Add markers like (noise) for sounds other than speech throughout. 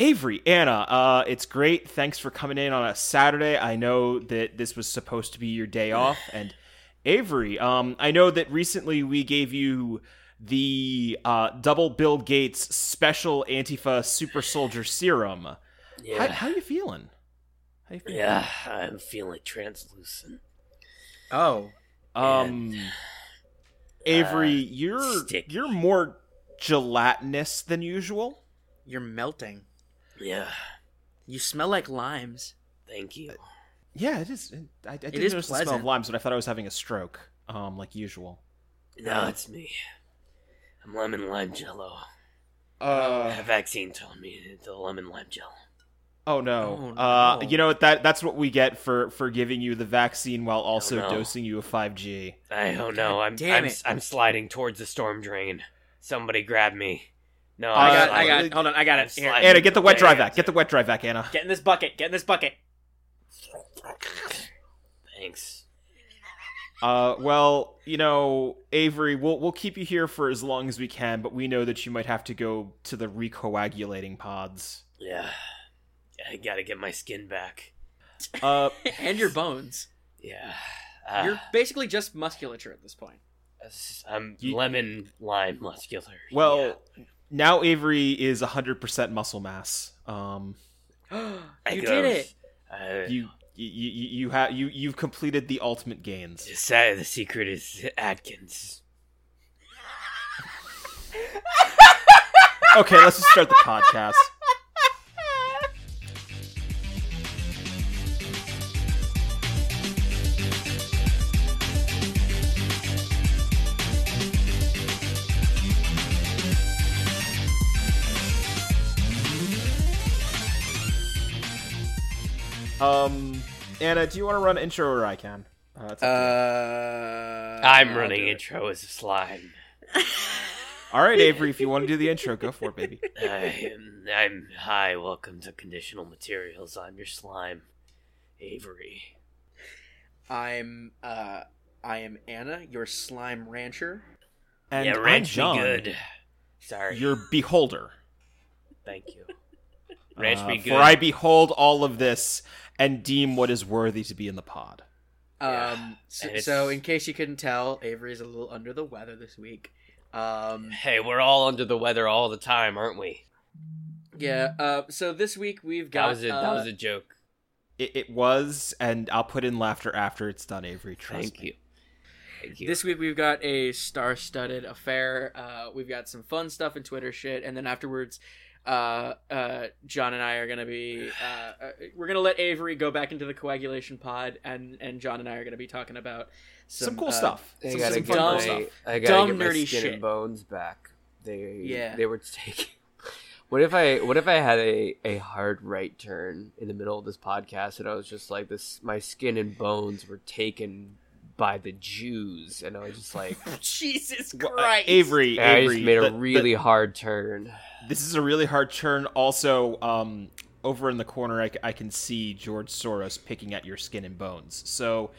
Avery, Anna, uh, it's great. Thanks for coming in on a Saturday. I know that this was supposed to be your day off, (sighs) and Avery, um, I know that recently we gave you the uh, double Bill Gates special Antifa Super Soldier Serum. Yeah. How, how you feeling? How you feeling? Yeah, I'm feeling translucent. Oh, Um, Avery, Uh, you're sticky. you're more gelatinous than usual. you're melting. Yeah, You smell like limes. thank you. Yeah, it is. I, I did is notice the smell of limes, but I thought I was having a stroke, um, like usual. No, it's me. I'm lemon lime jello. Uh, The vaccine told me it's the lemon lime jello. oh no. Oh, Uh, no. you know what? That that's what we get for for giving you the vaccine while also no. dosing you a five G. I don't know. I'm damn I'm, it. I'm sliding towards the storm drain. Somebody grab me. No, I I'm got, I sliding. got. Hold on, I got it. Here. Anna, get the wet dry Yeah. vac. Get the wet dry vac, Anna. Get in this bucket. Get in this bucket. Thanks. Uh, well, you know, Avery, we'll we'll keep you here for as long as we can, but we know that you might have to go to the recoagulating pods. Yeah, I gotta get my skin back. Uh, (laughs) and your bones. Yeah, uh, You're basically just musculature at this point. I'm You- lemon lime muscular. well, now Avery is hundred percent muscle mass. Um, (gasps) you did it. Uh, you you you, you have you you've completed the ultimate gains. the sa- the secret is Atkins. Okay, let's just start the podcast. Um, Anna, do you want to run intro or I can? Uh, it's up to you. Uh, I'm I'll running intro as a slime. (laughs) All right, Avery, if you want to do the intro, go for it, baby. (laughs) I'm, I'm hi. Welcome to Conditional Materials. I'm your slime, Avery. I'm uh I am Anna, your slime rancher. And yeah, I'm ranch John, me good. Sorry. Your beholder. Thank you. (laughs) Ranch Uh, me good. For I behold all of this and deem what is worthy to be in the pod. Yeah, Um so, so in case you couldn't tell, Avery is a little under the weather this week. Um Hey, we're all under the weather all the time, aren't we? yeah, uh so this week we've That got was a uh, that was a joke. It, it was, and I'll put in laughter after it's done, Avery. Trust Thank me. you. Thank you. This week we've got a star-studded affair. Uh, we've got some fun stuff in Twitter shit, and then afterwards, uh, uh, John and I are gonna be. Uh, uh, we're gonna let Avery go back into the coagulation pod, and and John and I are gonna be talking about some, Some cool uh, stuff. I Some, gotta some get dumb- my, stuff. I gotta dumb, get my nerdy skin shit. and bones back. They Yeah. they were taking. What if I what if I had a, a hard right turn in the middle of this podcast and I was just like this my skin and bones were taken by the Jews and I was just like (laughs) Jesus Well, uh, Christ, Avery, I Avery, just made a the- the- really hard turn. this is a really hard turn. Also, um, over in the corner, I can see George Soros picking at your skin and bones. So,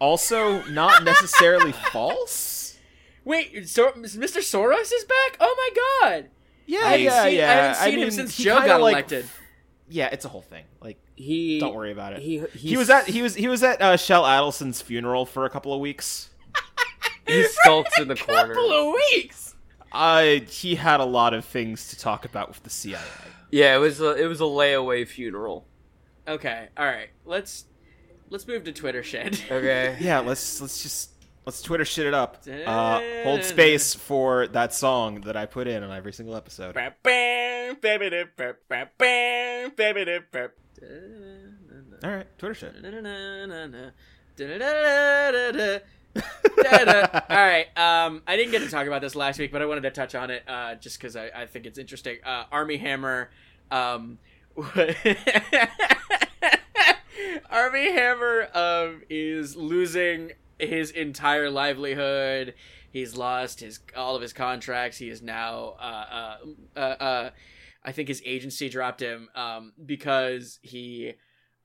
also not necessarily (laughs) false. Wait, so Mr. Soros is back? Oh my God! Yeah, I haven't yeah, seen- I haven't seen him mean, since Joe got like, elected. Yeah, it's a whole thing. Like, He don't worry about it. He He, was at he was he was at uh, Sheldon Adelson's funeral for a couple of weeks. (laughs) he skulks in the corner. (laughs) A couple of weeks. Uh, he had a lot of things to talk about with the CIA. Yeah, it was a, it was a layaway funeral. Okay, all right. Let's let's move to Twitter shit. Okay. (laughs) Yeah, let's let's just let's Twitter shit it up. Uh, hold space for that song that I put in on every single episode. All right, Twitter shit. All right. Um, I didn't get to talk about this last week, but I wanted to touch on it uh, just because I, I think it's interesting. Uh, Armie Hammer. Um, Armie Hammer um, is losing his entire livelihood. He's lost his all of his contracts. He is now. Uh, uh, uh, uh, I think his agency dropped him um, because he.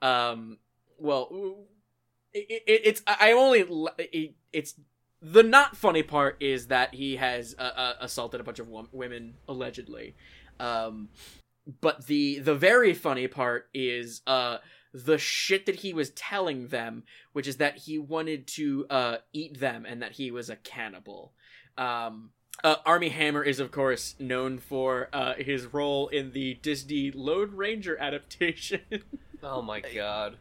Um, well, it, it, it's I only it, it's the not funny part is that he has uh, uh, assaulted a bunch of wom- women allegedly, um, but the the very funny part is the shit that he was telling them, which is that he wanted to uh eat them and that he was a cannibal. Um, uh, Armie Hammer is, of course, known for uh, his role in the Disney Lone Ranger adaptation. (laughs) Oh my god.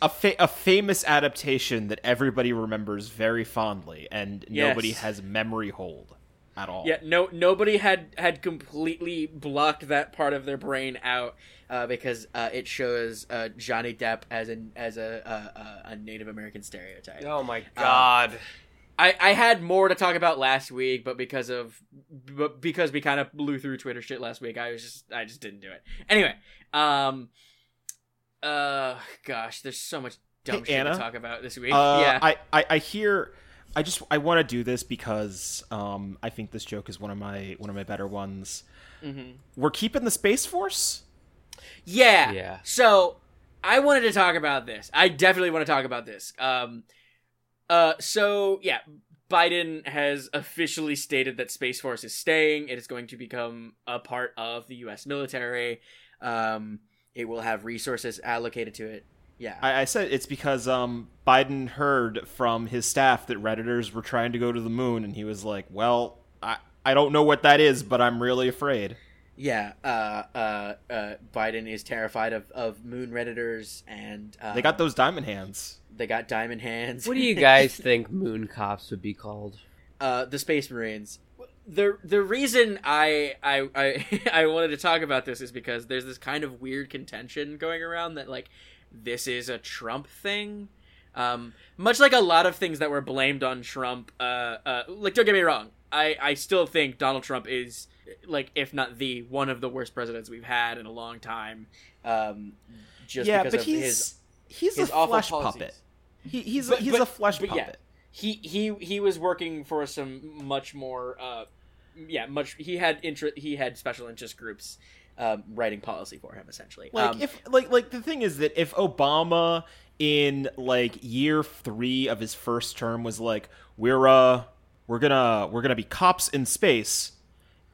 a fa- a famous adaptation that everybody remembers very fondly, and Yes. nobody has memory hold at all. yeah, no, nobody had had completely blocked that part of their brain out uh, because uh, it shows uh, Johnny Depp as an as a a, a Native American stereotype. Oh my god. I, I had more to talk about last week, but because of but because we kind of blew through Twitter shit last week, I was just I just didn't do it. Anyway, um, uh, gosh, there's so much dumb Hey, shit Anna? to talk about this week. Uh, yeah, I, I, I hear. I just I want to do this because um, I think this joke is one of my one of my better ones. Mhm. We're keeping the space force. yeah, Yeah. So I wanted to talk about this. I definitely want to talk about this. Um, uh, so yeah, Biden has officially stated that Space Force is staying. It is going to become a part of the U.S. military. Um, it will have resources allocated to it. Yeah. I, I said it's because um, Biden heard from his staff that redditors were trying to go to the moon, and he was like, "Well, I I don't know what that is, but I'm really afraid." Yeah, uh, uh, uh, Biden is terrified of, of moon redditors, and uh, They got those diamond hands. they got diamond hands. What do you (laughs) guys think moon cops would be called? uh, the Space Marines. The the reason I, I I (laughs) I wanted to talk about this is because there's this kind of weird contention going around that like this is a Trump thing. Um, much like a lot of things that were blamed on Trump, uh, uh, like don't get me wrong, I, I still think Donald Trump is like if not the one of the worst presidents we've had in a long time. Um, just yeah, because but of he's his he's his a flesh policies. puppet. He, he's But- a, he's but- a flesh but yeah. puppet. he he he was working for some much more uh yeah much he had interest he had special interest groups um, writing policy for him essentially. Like um, if like like the thing is that if Obama in like year three of his first term was like we're uh we're gonna we're gonna be cops in space,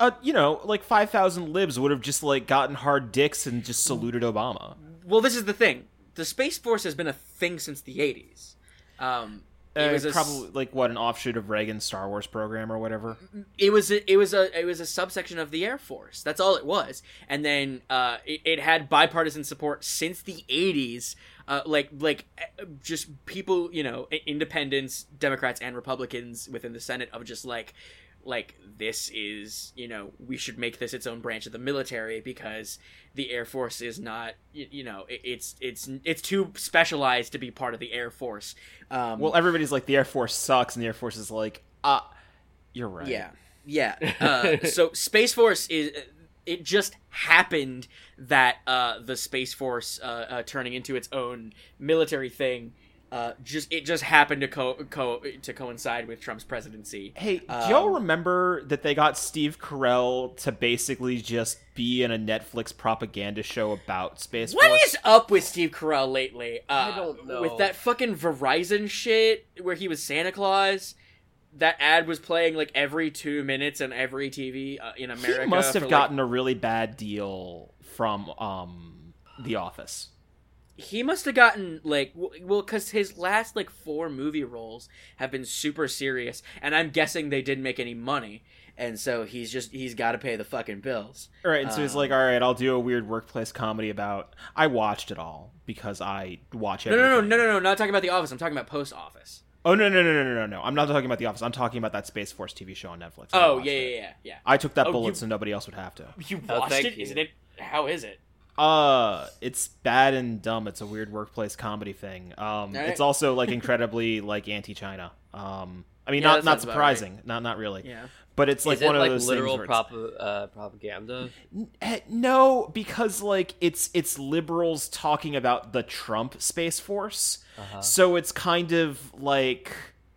uh you know like five thousand libs would have just like gotten hard dicks and just saluted Obama. well this is the thing. The space force has been a thing since the 80s um it Uh, was s- probably like what an offshoot of Reagan's Star Wars program or whatever. it was a, it was a it was a subsection of the Air Force. That's all it was. And then uh, it, it had bipartisan support since the '80s. Uh, like like uh, just people, you know, independents, Democrats, and Republicans within the Senate of just like like this is you know we should make this its own branch of the military because the air force is not you, you know it, it's it's it's too specialized to be part of the air force um Well, everybody's like the Air Force sucks, and the Air Force is like, ah, you're right. Yeah, yeah. Uh, (laughs) so Space Force is. It just happened that uh, the Space Force uh, uh, turning into its own military thing. Uh, just it just happened to co-, co- to coincide with Trump's presidency. Hey, do Um, y'all remember that they got Steve Carell to basically just be in a Netflix propaganda show about Space What Force? is up with Steve Carell lately? Uh, I don't know. With that fucking Verizon shit where he was Santa Claus. That ad was playing like every two minutes on every TV uh, in America. he must for, have like, gotten a really bad deal from um The Office. He must have gotten like well because his last like four movie roles have been super serious and i'm guessing they didn't make any money and so he's just he's got to pay the fucking bills All right, and so he's Um, like, "All right, I'll do a weird workplace comedy about." I watched it all because I watch no everything. no no no no no not talking about the office i'm talking about post office Oh no no no no no no no! I'm not talking about The Office. I'm talking about that Space Force TV show on Netflix. I oh yeah yeah yeah yeah I took that Oh, bullet you- so nobody else would have to. you Oh, watched thank it you. not it how is it Uh, it's bad and dumb. It's a weird workplace comedy thing. Um, Alright. it's also like (laughs) incredibly like anti-China. Um, I mean, Yeah, not not sounds about right. surprising. Not not really. yeah But it's like Is it one of like those literal things where it's- prop- uh, propaganda? Eh, No, because like it's it's liberals talking about the Trump Space Force. Uh-huh. So it's kind of like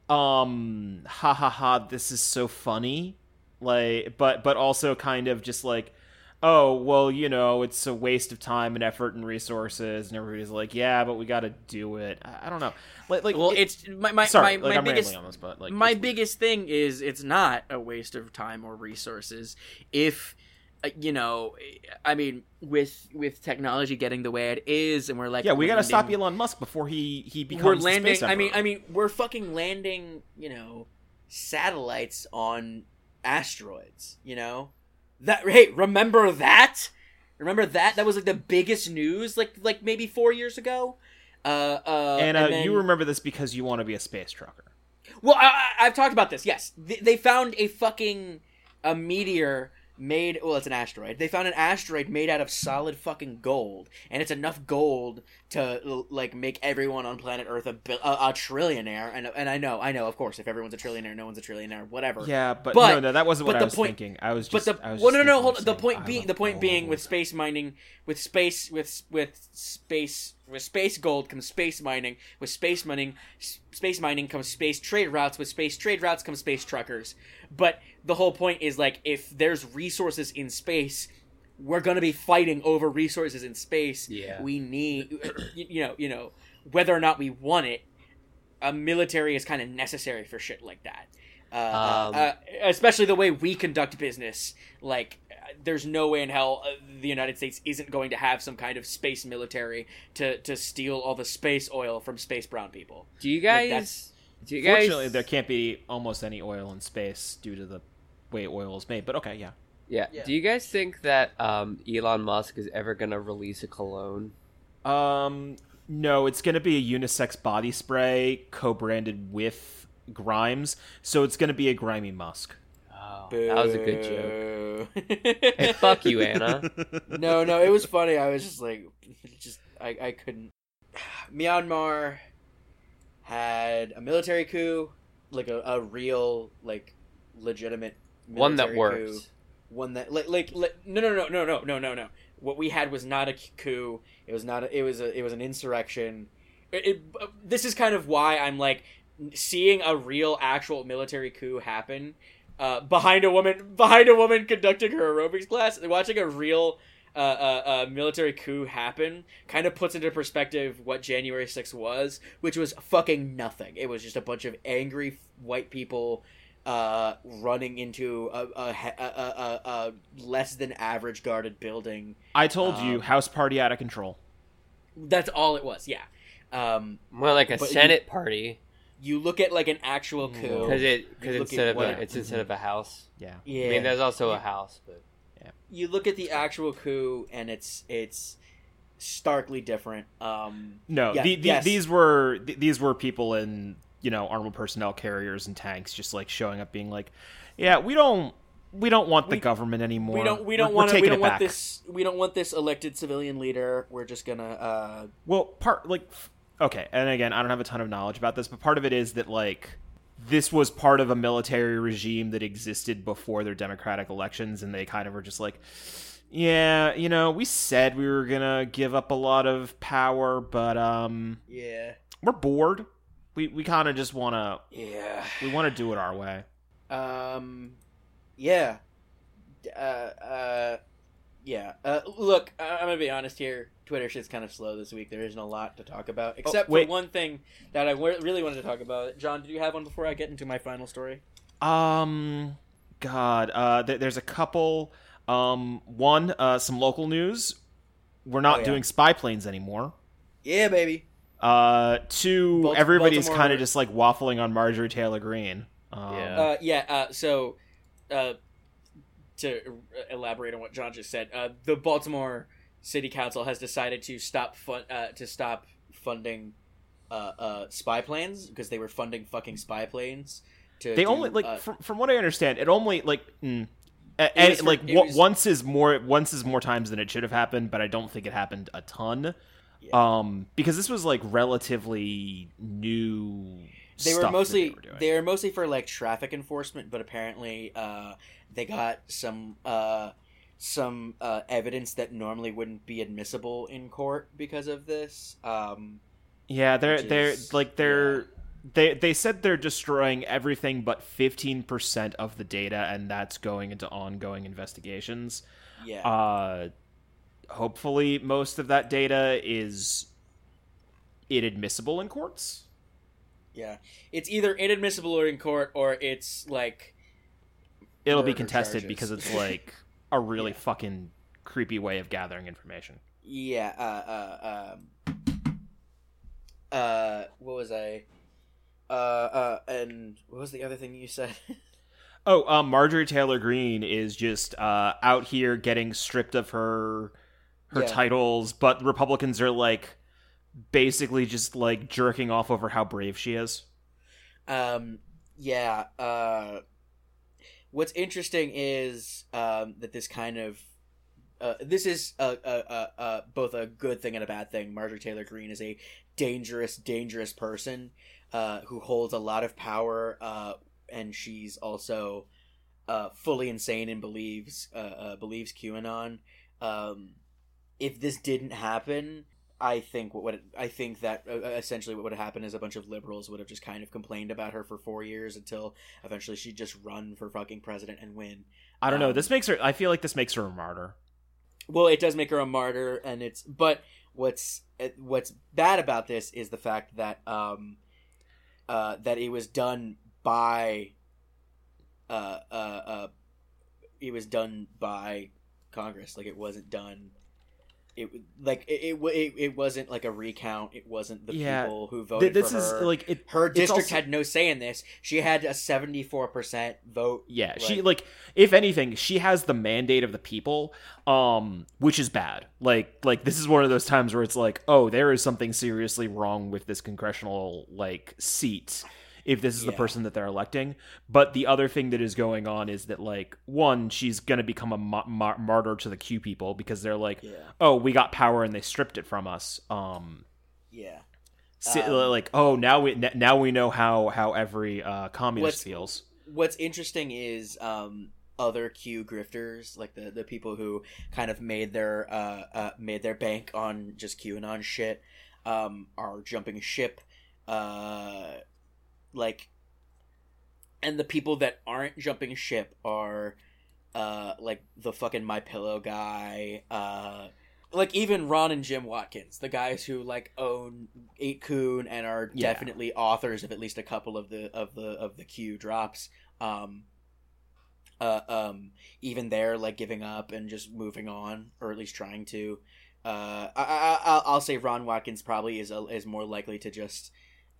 um ha ha ha this is so funny. Like but but also kind of just like oh, well, you know, it's a waste of time and effort and resources and everybody's like, yeah, but we got to do it. I, I don't know. Like like well it- it's my my, sorry, my, like my biggest on this, but like my biggest thing is it's not a waste of time or resources if uh, you know, I mean, with with technology getting the way it is, and we're like, Yeah, we got to stop Elon Musk before he he becomes. We're landing. space I mean. I mean, we're fucking landing. You know, satellites on asteroids. You know, that. Hey, remember that? Remember that? That was like the biggest news, like like maybe four years ago. Uh, uh, and, uh, then- you remember this because you want to be a space trucker. Well, I, I- I've talked about this. Yes, they, they found a fucking a meteor made. Well, it's an asteroid. They found an asteroid made out of solid fucking gold, and it's enough gold to like make everyone on planet Earth a, a, a trillionaire. And and I know, I know, of course, if everyone's a trillionaire, no one's a trillionaire. Whatever. Yeah, but, But- no, no, that wasn't what I the was point- thinking. I was But the I was well, just no, no, no. Hold of the point being the point being with space mining, with space with with space with space gold comes space mining. With space mining, space mining comes space trade routes. With space trade routes comes space truckers. But the whole point is like if there's resources in space. We're gonna be fighting over resources in space. Yeah. we need, (clears throat) you know, you know, whether or not we want it, a military is kind of necessary for shit like that. Uh, Um, uh, especially the way we conduct business. Like, uh, there's no way in hell uh, the United States isn't going to have some kind of space military to to steal all the space oil from space brown people. Do you guys? that's- do you guys? Fortunately, there can't be almost any oil in space due to the way oil is made. But okay, yeah. yeah. Yeah. Do you guys think that um, Elon Musk is ever gonna release a cologne? Um, no, it's going to be a unisex body spray co-branded with Grimes, so it's going to be a grimy Musk. Oh, that was a good joke. joke. Hey, fuck you, Anna. (laughs) no, no, it was funny. I was just like, (laughs) just I, I couldn't. (sighs) Myanmar had a military coup, like a, a real, like, legitimate One that worked. coup. One that like, like like no no no no no no no no. What we had was not a coup. It was not. A, it was a. It was an insurrection. It, it, this is kind of why I'm like seeing a real actual military coup happen uh, behind a woman behind a woman conducting her aerobics class watching a real uh, uh, uh, military coup happen kind of puts into perspective what January 6th was which was fucking nothing. It was just a bunch of angry white people uh, running into a, a, a, a, a, a less than average guarded building. I told you, Um, house party out of control. that's all it was yeah. Um, More like a But you- Senate party. You look at like an actual coup. Because it because instead of a, it's instead of a house. Yeah. yeah. I mean, there's also a house, but you look at the actual coup and it's it's starkly different um No, Yeah, the, the, yes. these were th- these were people in you know armored personnel carriers and tanks, just like showing up, being like, "Yeah, we don't we don't want the We- government anymore. we don't we don't we're want we don't want back." this we don't want this elected civilian leader we're just gonna uh Well, part like okay, and again, I don't have a ton of knowledge about this, but part of it is that like this was part of a military regime that existed before their democratic elections, and they kind of were just like, yeah, you know, we said we were gonna give up a lot of power, but um, yeah we're bored. We we kind of just wanna yeah we want to do it our way. um yeah uh uh yeah uh look I- i'm gonna be honest here twitter shit's kind of slow this week there isn't a lot to talk about except for wait. one thing that I really wanted to talk about john did you have one before i get into my final story Um, God, uh, th- there's a couple. Um, one, uh, some local news. We're not Oh, yeah. doing spy planes anymore. yeah baby Uh, two, Balt- everybody's kind of just like waffling on Marjorie Taylor Greene. Um, Yeah. Uh, yeah. Uh, so, uh, to elaborate on what John just said, uh, the Baltimore City Council has decided to stop fun- uh, to stop funding uh, uh, spy planes because they were funding fucking spy planes. To they do, only like uh, from, from what I understand, it only like mm, and, for- like was- once is more once is more times than it should have happened, but I don't think it happened a ton. Yeah. Um, because this was like relatively new. They were mostly they were they were mostly for like traffic enforcement, but apparently uh, they got some uh, some uh, evidence that normally wouldn't be admissible in court because of this. Um, Yeah, they're which they're like they're they they said they're destroying everything but 15% of the data and that's going into ongoing investigations. yeah. Uh hopefully most of that data is inadmissible in courts. Yeah, it's either inadmissible or in court, or it's like It'll be contested charges. because it's (laughs) like a really fucking creepy way of gathering information. Yeah. Uh. Uh. Um, uh. What was I? Uh. Uh. And what was the other thing you said? (laughs) Oh, um, Marjorie Taylor Greene is just uh, out here getting stripped of her her Yeah. titles, but Republicans are like basically just like jerking off over how brave she is. Um, yeah. Uh, what's interesting is um, that this kind of uh, this is a, a, a, both a good thing and a bad thing. Marjorie Taylor Greene is a dangerous, dangerous person uh, who holds a lot of power, uh, and she's also uh, fully insane and believes uh, uh, believes QAnon. Um, if this didn't happen, I think what would I think that uh, essentially what would have happened is a bunch of liberals would have just kind of complained about her for four years until eventually she'd just run for fucking president and win. I don't know. Um, This makes her. I feel like this makes her a martyr. Well, it does make her a martyr, and it's but what's uh, what's bad about this is the fact that um uh that it was done by uh uh uh it was done by Congress. Like it wasn't done. It like it it, it, wasn't like a recount. It wasn't the Yeah. people who Th- voted this for is her. like it. her district also- had no say in this. She had a seventy four percent vote. Yeah, she Like- like if anything, she has the mandate of the people, um, which is bad. Like like this is one of those times where it's like, oh, there is something seriously wrong with this congressional like seat if this is the person that they're electing. But the other thing that is going on is that like one, she's gonna become a ma- mar- martyr to the Q people because they're like, Yeah, oh, we got power and they stripped it from us. Um, yeah. Um, like oh now we n- now we know how how every uh, communist What's- feels. what's interesting is um other Q grifters, like the the people who kind of made their uh, uh made their bank on just QAnon shit, um, are jumping ship, uh, like, and the people that aren't jumping ship are, uh, like the fucking My Pillow guy, uh. Like even Ron and Jim Watkins, the guys who like own 8kun and are Yeah. definitely authors of at least a couple of the of the of the Q drops um uh um even they're like giving up and just moving on or at least trying to uh i i I'll- i'll say ron watkins probably is a, is more likely to just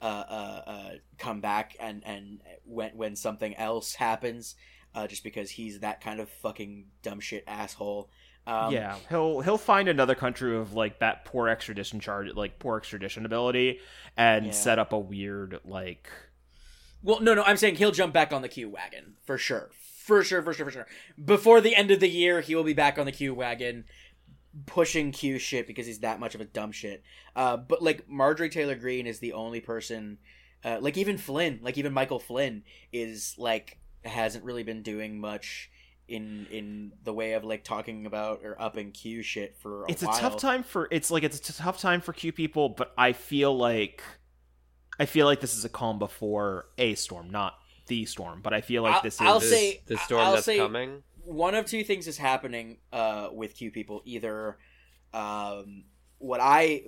uh uh, uh come back and and when when something else happens uh just because he's that kind of fucking dumb shit asshole um yeah, he'll he'll find another country of like that poor extradition charge, like poor extradition ability, and Yeah. set up a weird like. Well, no, no, I'm saying he'll jump back on the Q wagon for sure, for sure, for sure, for sure. Before the end of the year, he will be back on the Q wagon, pushing Q shit because he's that much of a dumb shit. Uh, but like Marjorie Taylor Greene is the only person, uh, like even Flynn, like even Michael Flynn is like hasn't really been doing much in in the way of like talking about or upping Q shit for a It's while. a tough time for it's like it's a tough time for Q people, but I feel like I feel like this is a calm before a storm, not the storm. But I feel like I'll- this is I'll say- the storm I'll that's say- coming. One of two things is happening uh, with Q people. Either um, what I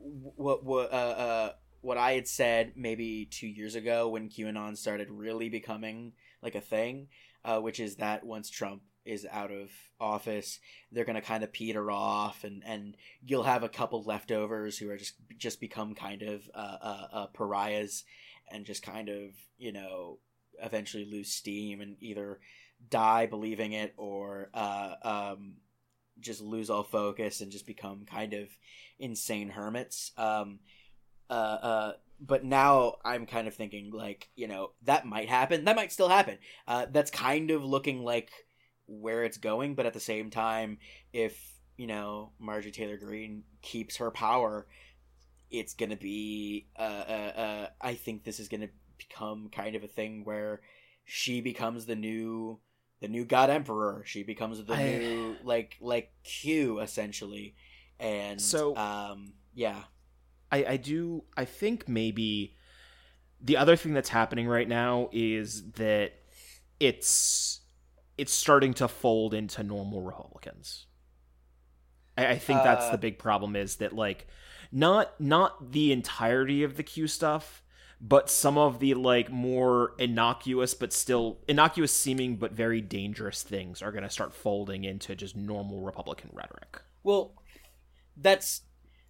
what what uh, uh, what I had said maybe two years ago when QAnon started really becoming like a thing, uh, which is that once Trump is out of office, they're gonna kind of peter off, and and you'll have a couple leftovers who are just just become kind of uh, uh, pariahs, and just kind of you know eventually lose steam and either die believing it or uh, um, just lose all focus and just become kind of insane hermits. Um, uh, uh, but now I'm kind of thinking like you know that might happen. That might still happen. Uh, that's kind of looking like where it's going. But at the same time, if you know Marjorie Taylor Greene keeps her power, it's gonna be. Uh, uh, uh, I think this is gonna become kind of a thing where she becomes the new the new god emperor. She becomes the I- new like like q essentially. And So- um yeah. I, I do I think maybe the other thing that's happening right now is that it's it's starting to fold into normal Republicans. I, I think that's Uh, the big problem is that like not not the entirety of the Q stuff, but some of the like more innocuous but still innocuous seeming but very dangerous things are going to start folding into just normal Republican rhetoric. Well, that's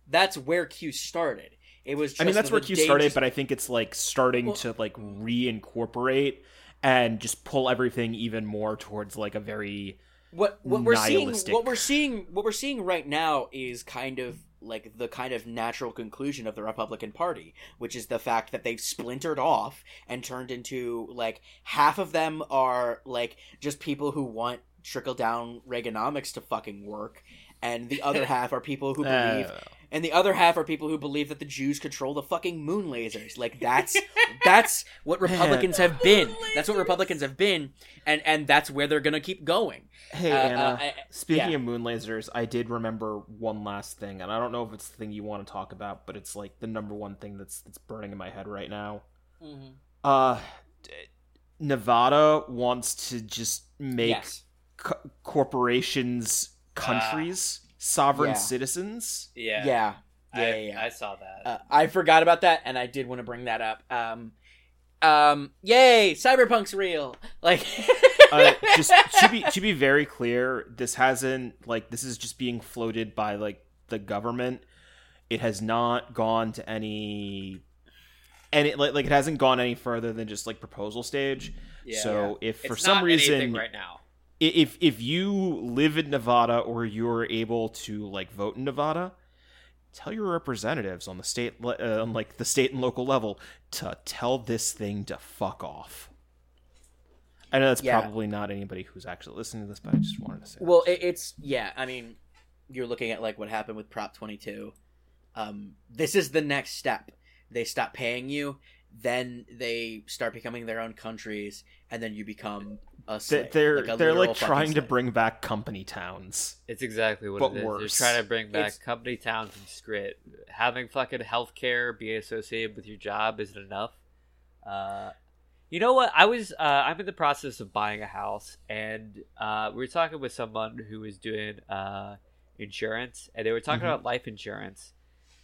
that's where Q started. It was. I mean, that's where Q dangerous- started, but I think it's like starting Well- to like reincorporate and just pull everything even more towards like a very what what we're seeing what we're seeing what we're seeing right now is kind of like the kind of natural conclusion of the Republican Party, which is the fact that they've splintered off and turned into like half of them are like just people who want trickle down Reaganomics to fucking work, and the other (laughs) half are people who believe Uh, and the other half are people who believe that the Jews control the fucking moon lasers. Like that's that's what (laughs) Republicans have been. That's what Republicans have been, and and that's where they're gonna keep going. Hey Uh, Anna, uh, I- speaking yeah. of moon lasers, I did remember one last thing, and I don't know if it's the thing you want to talk about, but it's like the number one thing that's that's burning in my head right now. Uh, Nevada wants to just make Yes. co- corporations countries, sovereign yeah. citizens. Yeah, Yeah, I, yeah, yeah. I saw that. Uh, I forgot about that, and I did want to bring that up. Um, um, yay, Cyberpunk's real. Like, (laughs) uh, just (laughs) to be to be very clear, this hasn't like this is just being floated by like the government. It has not gone to any, and it like, like it hasn't gone any further than just like proposal stage. yeah. So if for It's some not anything reason right now. If if you live in Nevada or you're able to like vote in Nevada, tell your representatives on the state uh, on like the state and local level to tell this thing to fuck off. I know that's Yeah. probably not anybody who's actually listening to this, but I just wanted to say. well, it, it's yeah. I mean, you're looking at like what happened with Prop 22. Um, this is the next step. They stop paying you, then they start becoming their own countries, and then you become a slave. they're a they're like fucking trying to bring back company towns. It's exactly what But it is. worse. They're trying to bring back It's- company towns and script. Having fucking healthcare be associated with your job isn't enough. Uh, you know what? I was uh, I'm in the process of buying a house, and uh, we were talking with someone who was doing uh, insurance, and they were talking Mhm. about life insurance.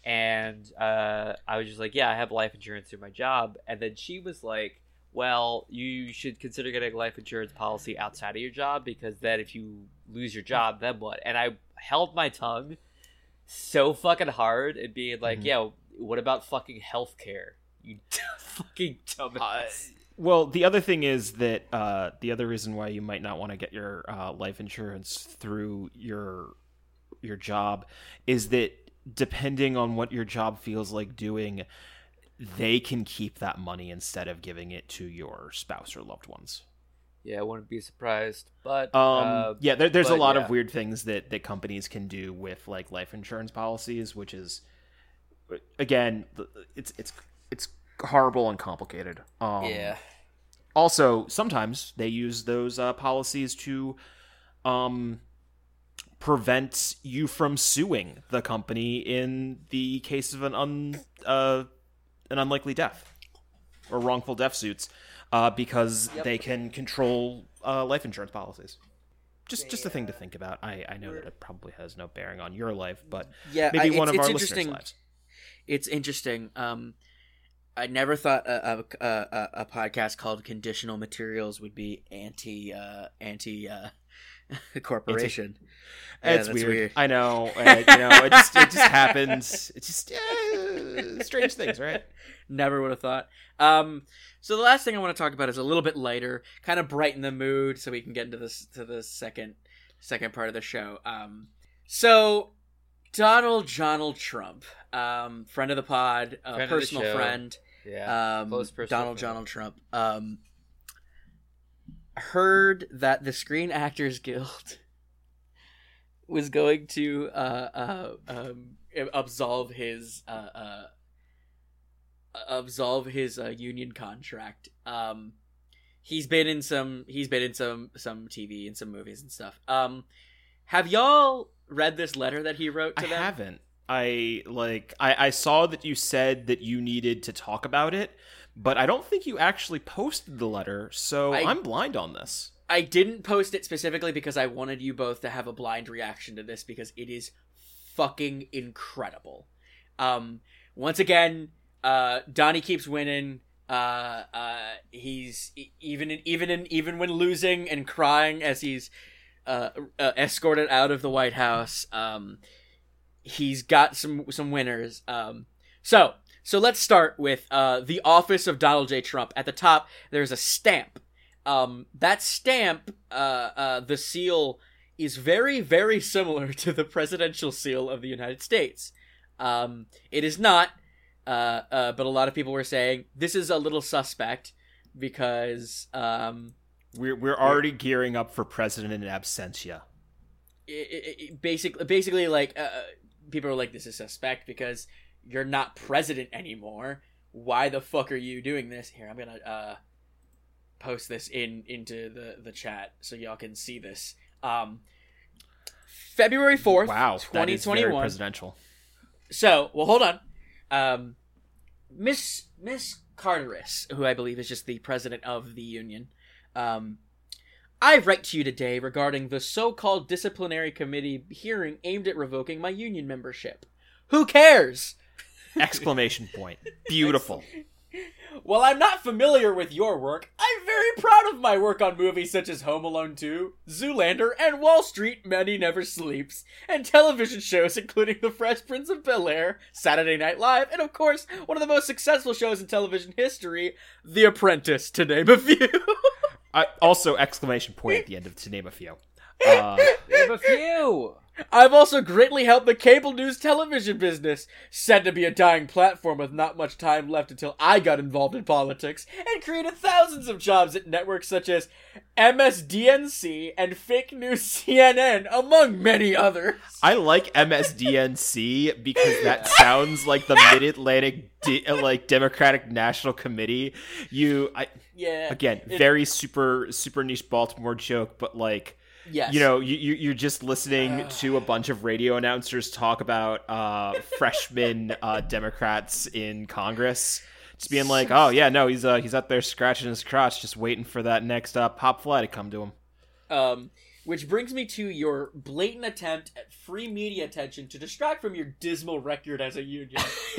And uh, I was just like, "Yeah, I have life insurance through my job." And then she was like, well, you should consider getting a life insurance policy outside of your job because then if you lose your job, then what? And I held my tongue so fucking hard and being like, Mhm. yeah, what about fucking healthcare? You (laughs) fucking dumbass. Well, the other thing is that uh, the other reason why you might not want to get your uh, life insurance through your your job is that depending on what your job feels like doing, they can keep that money instead of giving it to your spouse or loved ones. yeah, I wouldn't be surprised. But Um, uh, yeah, there, there's a lot yeah. of weird things that, that companies can do with like life insurance policies, which is again, it's it's it's horrible and complicated. Um, yeah. also sometimes they use those uh, policies to um prevent you from suing the company in the case of an un uh, an unlikely death or wrongful death suits uh, because Yep. they can control uh, life insurance policies. Just just a thing to think about. I i know that it probably has no bearing on your life but Yeah, maybe I- one of our listeners lives. It's interesting. Um, I never thought a, a, a, a podcast called "Conditional Materials" would be anti uh, anti uh, (laughs) corporation. Yeah, it's that's weird. weird. I know. uh, you know, it just it just (laughs) happens. It's just uh, strange things, right? Never would have thought. Um, so the last thing I want to talk about is a little bit lighter, kind of brighten the mood, so we can get into this to the second second part of the show. Um, so Donald Donald Trump, um, friend of the pod, a Friend personal friend. yeah, um, Donald friend. Donald Trump um, heard that the Screen Actors Guild (laughs) was going to uh, uh, um, absolve his uh, uh, absolve his uh, union contract. Um, he's been in some he's been in some some TV and some movies and stuff. Um, have y'all read this letter that he wrote to I them? haven't. I like. I I saw that you said that you needed to talk about it, but I don't think you actually posted the letter. So I- I'm blind on this. I didn't post it specifically because I wanted you both to have a blind reaction to this because it is fucking incredible. Um, once again, uh, Donnie keeps winning. Uh, uh, he's even in, even in even when losing and crying as he's uh, uh, escorted out of the White House. Um, he's got some some winners. Um, so so let's start with uh, the office of Donald J. Trump. At the top, there's a stamp. Um, that stamp, uh, uh, the seal, is very very similar (laughs) to the presidential seal of the United States. Um, it is not, uh, uh, but a lot of people were saying this is a little suspect because um, We're we're already gearing up for president in absentia. it, it, basically basically like uh, people are like this is suspect because you're not president anymore why the fuck are you doing this here i'm gonna uh post this in into the the chat so y'all can see this um february 4th Wow, is very 2021 presidential. so, well, hold on. Um, Miss Miss Carteris, who I believe is just the president of the union, um, I write to you today regarding the so-called disciplinary committee hearing aimed at revoking my union membership. Who cares? Exclamation point. (laughs) Beautiful. While I'm not familiar with your work, I'm very proud of my work on movies such as Home Alone 2, Zoolander, and Wall Street Money Never Sleeps, and television shows including The Fresh Prince of Bel Air, Saturday Night Live, and of course, one of the most successful shows in television history, The Apprentice, to name a few. (laughs) Uh, also, exclamation point at the end of to name a few. Uh, We have a few. I've also greatly helped the cable news television business, said to be a dying platform with not much time left until I got involved in politics, and created thousands of jobs at networks such as MSDNC and Fake News (laughs) CNN, among many others. I like MSDNC because that (laughs) sounds like the Mid Atlantic de- like Democratic National Committee. You, I, Yeah. again, It- very super super niche Baltimore joke, but like Yes. you know, you, you you're just listening to a bunch of radio announcers talk about uh, (laughs) freshman uh, Democrats in Congress. Just being like, oh yeah, no, he's uh, he's up there scratching his crotch, just waiting for that next uh, pop fly to come to him. Um, which brings me to your blatant attempt at free media attention to distract from your dismal record as a union. (laughs)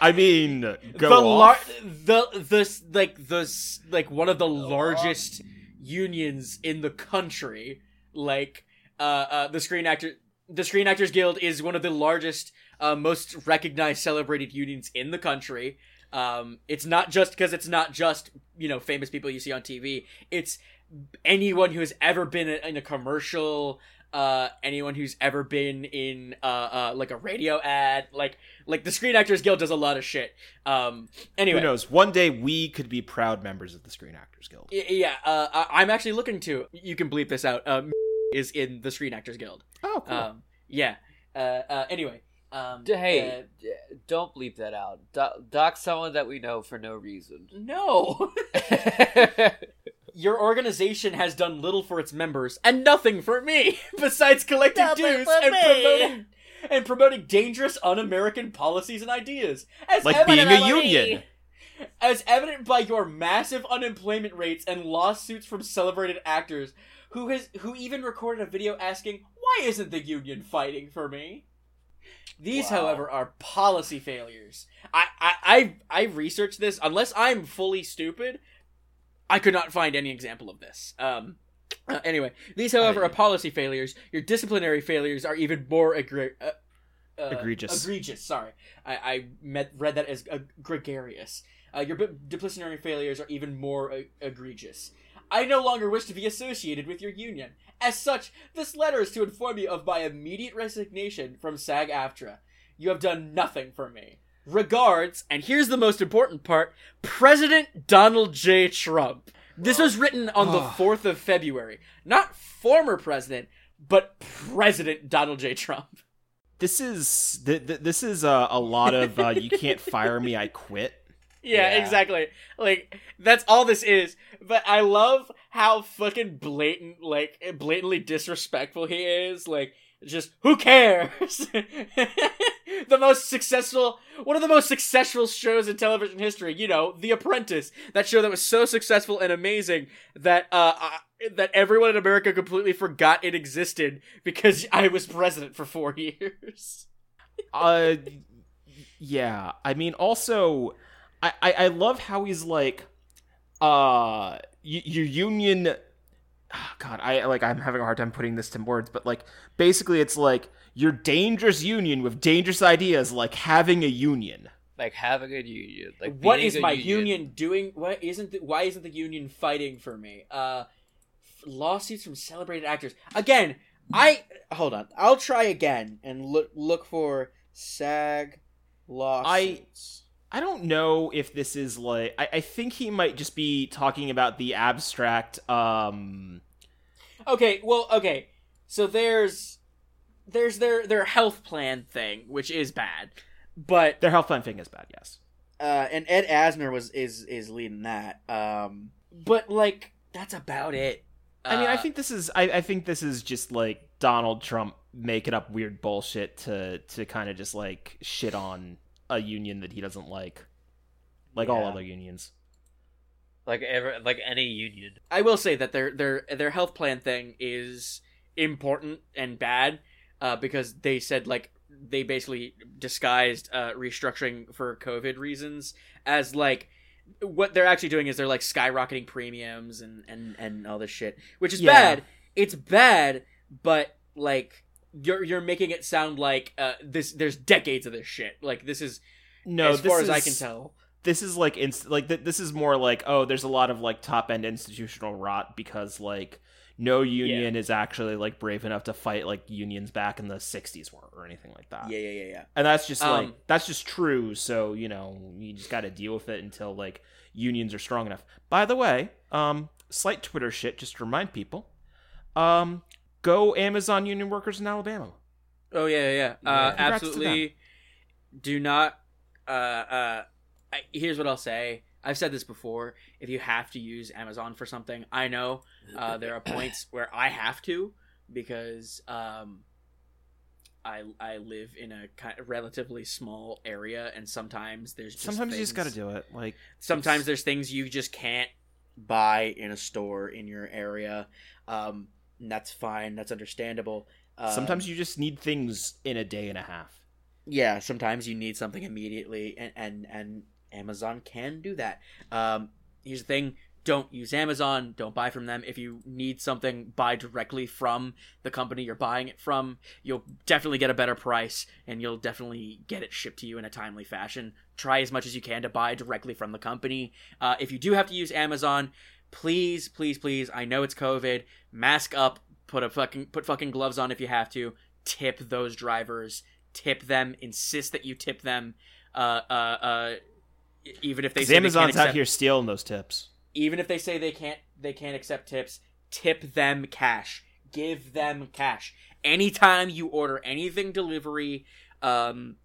I mean, (laughs) go the off. the the like the like one of the largest unions in the country. Like uh uh the screen actor the screen actors guild is one of the largest uh most recognized celebrated unions in the country. Um it's not just because it's not just you know famous people you see on tv it's anyone who has ever been in a commercial uh anyone who's ever been in uh uh like a radio ad like like the screen actors guild does a lot of shit um anyway Who knows? One day we could be proud members of the Screen Actors Guild. Y- yeah uh I- i'm actually looking to you can bleep this out um (laughs) is in the screen actors guild Oh, cool. um yeah uh, uh anyway um D- Hey, uh, don't bleep that out. Do- dock someone that we know for no reason. no (laughs) (laughs) your organization has done little for its members and nothing for me (laughs) besides collecting Nothing dues and me. promoting and promoting dangerous un-american policies and ideas as Like being a evident- union. as evident by your massive unemployment rates and lawsuits from celebrated actors who has who even recorded a video asking why isn't the union fighting for me these Wow. however are policy failures I, I i i researched this unless i'm fully stupid i could not find any example of this um uh, anyway these however are policy failures your disciplinary failures are even more egre- uh, uh, Egregious. egregious sorry i i met, read that as gregarious uh, your bi- disciplinary failures are even more egregious. I no longer wish to be associated with your union. As such, this letter is to inform you of my immediate resignation from SAG AFTRA. You have done nothing for me. Regards, and here's the most important part President Donald J. Trump. This was written on the 4th of February. Not former president, but President Donald J. Trump. this is th- th- this is uh, a lot of uh, you can't fire me, I quit. (laughs) Yeah, Yeah. exactly. Like that's all this is. But I love how fucking blatant, like blatantly disrespectful he is. Like, just who cares? (laughs) the most successful, one of the most successful shows in television history. You know, The Apprentice. That show that was so successful and amazing that uh. I, that everyone in America completely forgot it existed because I was president for four (laughs) years. Uh, Yeah, I mean, also, I, I, I love how he's like, uh, y- your union. ah, God, I like. I'm having a hard time putting this to words, but like, basically, it's like your dangerous union with dangerous ideas, like having a union. Like having a good union. Like what being is a my union. doing? What isn't? The, why isn't the union fighting for me? Uh, f- lawsuits from celebrated actors. Again, I hold on. I'll try again and look look for SAG lawsuits. I don't know if this is like. I, I think he might just be talking about the abstract. Um, Okay, well, okay. So there's there's their their health plan thing, which is bad, but their health plan thing is bad. Yes. uh, and Ed Asner was is is leading that. Um, but like that's about it. I mean, I Uh, think this is. I, I think this is just like Donald Trump making up weird bullshit to to kind of just like shit on a union that he doesn't like, like all other unions. Like ever, like any union. I will say that their their their health plan thing is important and bad uh, because they said like they basically disguised uh, restructuring for COVID reasons as like what they're actually doing is they're like skyrocketing premiums and and and all this shit, which is Yeah. bad. It's bad, but like you're you're making it sound like uh, this. There's decades of this shit. Like this is No, as this far is, as I can tell. this is like inst- like th- this is more like oh, there's a lot of like top end institutional rot because like no union is actually like brave enough to fight like unions back in the 60s were or anything like that. Yeah, yeah, yeah, yeah. And that's just like Um, that's just true. So you know you just got to deal with it until like unions are strong enough. By the way, um, slight Twitter shit. Just to remind people, um, go Amazon union workers in Alabama. Oh yeah, yeah, yeah. Yeah. Uh, absolutely. Do not. Uh, uh, I, here's what I'll say. I've said this before. If you have to use Amazon for something, I know uh, there are points (coughs) where I have to because um, I I live in a kind of relatively small area, and sometimes there's just Sometimes you just got to do it. Like sometimes there's things you just can't buy in a store in your area um and that's fine that's understandable uh, sometimes you just need things in a day and a half. yeah sometimes you need something immediately and and, and amazon can do that. Um here's the thing. Don't use amazon. Don't buy from them. If you need something buy directly from the company you're buying it from. You'll definitely get a better price and you'll definitely get it shipped to you in a timely fashion. Try as much as you can to buy directly from the company. Uh, if you do have to use amazon please please please i know it's covid. Mask up. Put a fucking put fucking gloves on if you have to. Tip those drivers. Tip them. Insist that you tip them. Uh uh uh even if they say they Amazon's can't out accept, here stealing those tips. even if they say they can't they can't accept tips tip them cash give them cash anytime you order anything delivery um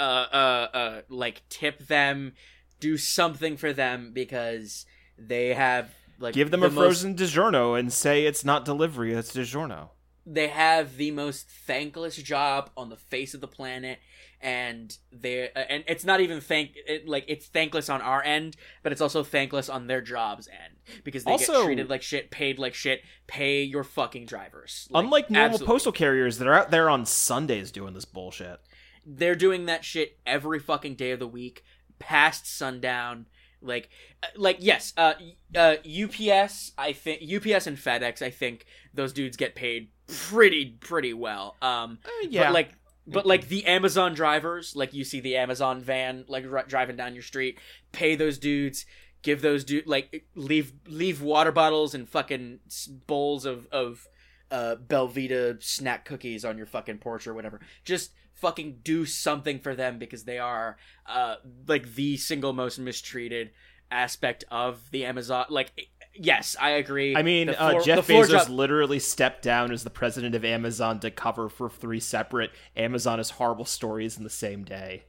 uh uh uh like tip them do something for them because they have like Give them the a most- frozen DiGiorno and say it's not delivery, it's DiGiorno. they have the most thankless job on the face of the planet and they uh, and it's not even thank it, like it's thankless on our end but it's also thankless on their jobs end because they Also- get treated like shit paid like shit pay your fucking drivers Like, Unlike normal absolutely. postal carriers that are out there on Sundays doing this bullshit. they're doing that shit every fucking day of the week past sundown like uh, like yes uh uh UPS I think UPS and FedEx I think those dudes get paid pretty pretty well um Uh, yeah. But like, but like the Amazon drivers, like you see the Amazon van like r- driving down your street, pay those dudes, give those dude like leave leave water bottles and fucking bowls of of uh Belvita snack cookies on your fucking porch or whatever. Just fucking do something for them because they are uh like the single most mistreated aspect of the Amazon like yes, I agree. I mean, The uh, Jeff Bezos job- literally stepped down as the president of Amazon to cover for three separate Amazon is horrible stories in the same day.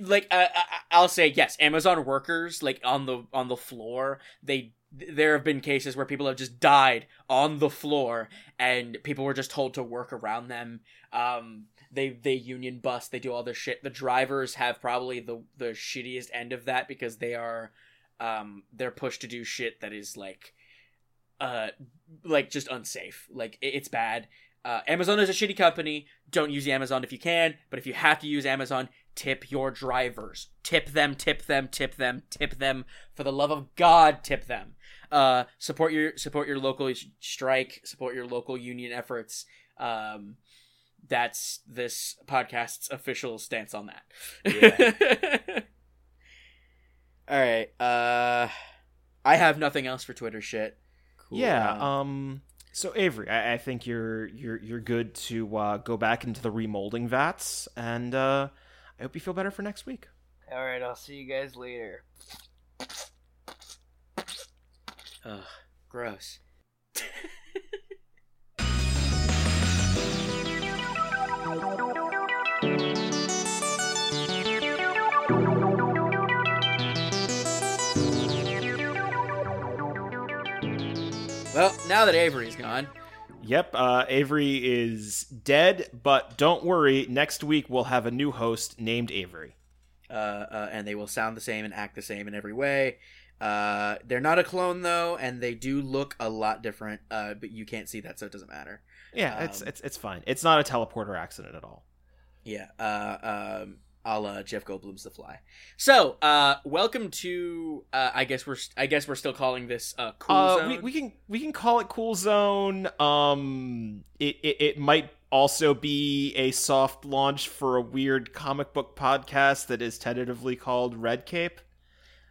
like uh, I- I'll say yes, Amazon workers like on the on the floor, they there have been cases where people have just died on the floor and people were just told to work around them. Um they they union bust, they do all this shit. The drivers have probably the the shittiest end of that because they are um they're pushed to do shit that is like uh like just unsafe. Like it- it's bad. Uh, Amazon is a shitty company. Don't use Amazon if you can, but if you have to use Amazon, tip your drivers. Tip them, tip them, tip them, tip them. For the love of God, tip them. Uh, support your support your local strike. Support your local union efforts. Um, that's this podcast's official stance on that. Yeah. (laughs) All right. Uh, I have nothing else for Twitter shit. Cool. Yeah. Um. So Avery, I, I, think you're you're you're good to uh, go back into the remolding vats, and uh, I hope you feel better for next week. All right. I'll see you guys later. Ugh. Gross. (laughs) (laughs) Well, now that Avery's gone. Yep, uh, Avery is dead, but don't worry. Next week we'll have a new host named Avery. Uh, uh, and they will sound the same and act the same in every way. Uh, they're not a clone though, and they do look a lot different. Uh, but you can't see that, so it doesn't matter. Yeah, um, it's it's it's fine. It's not a teleporter accident at all. Yeah. Uh, um, a la Jeff Goldblum's The Fly. So, uh, welcome to. Uh, I guess we're. I guess we're still calling this uh, Cool uh, Zone. We, we can we can call it Cool Zone. Um, it, it it might also be a soft launch for a weird comic book podcast that is tentatively called Red Cape.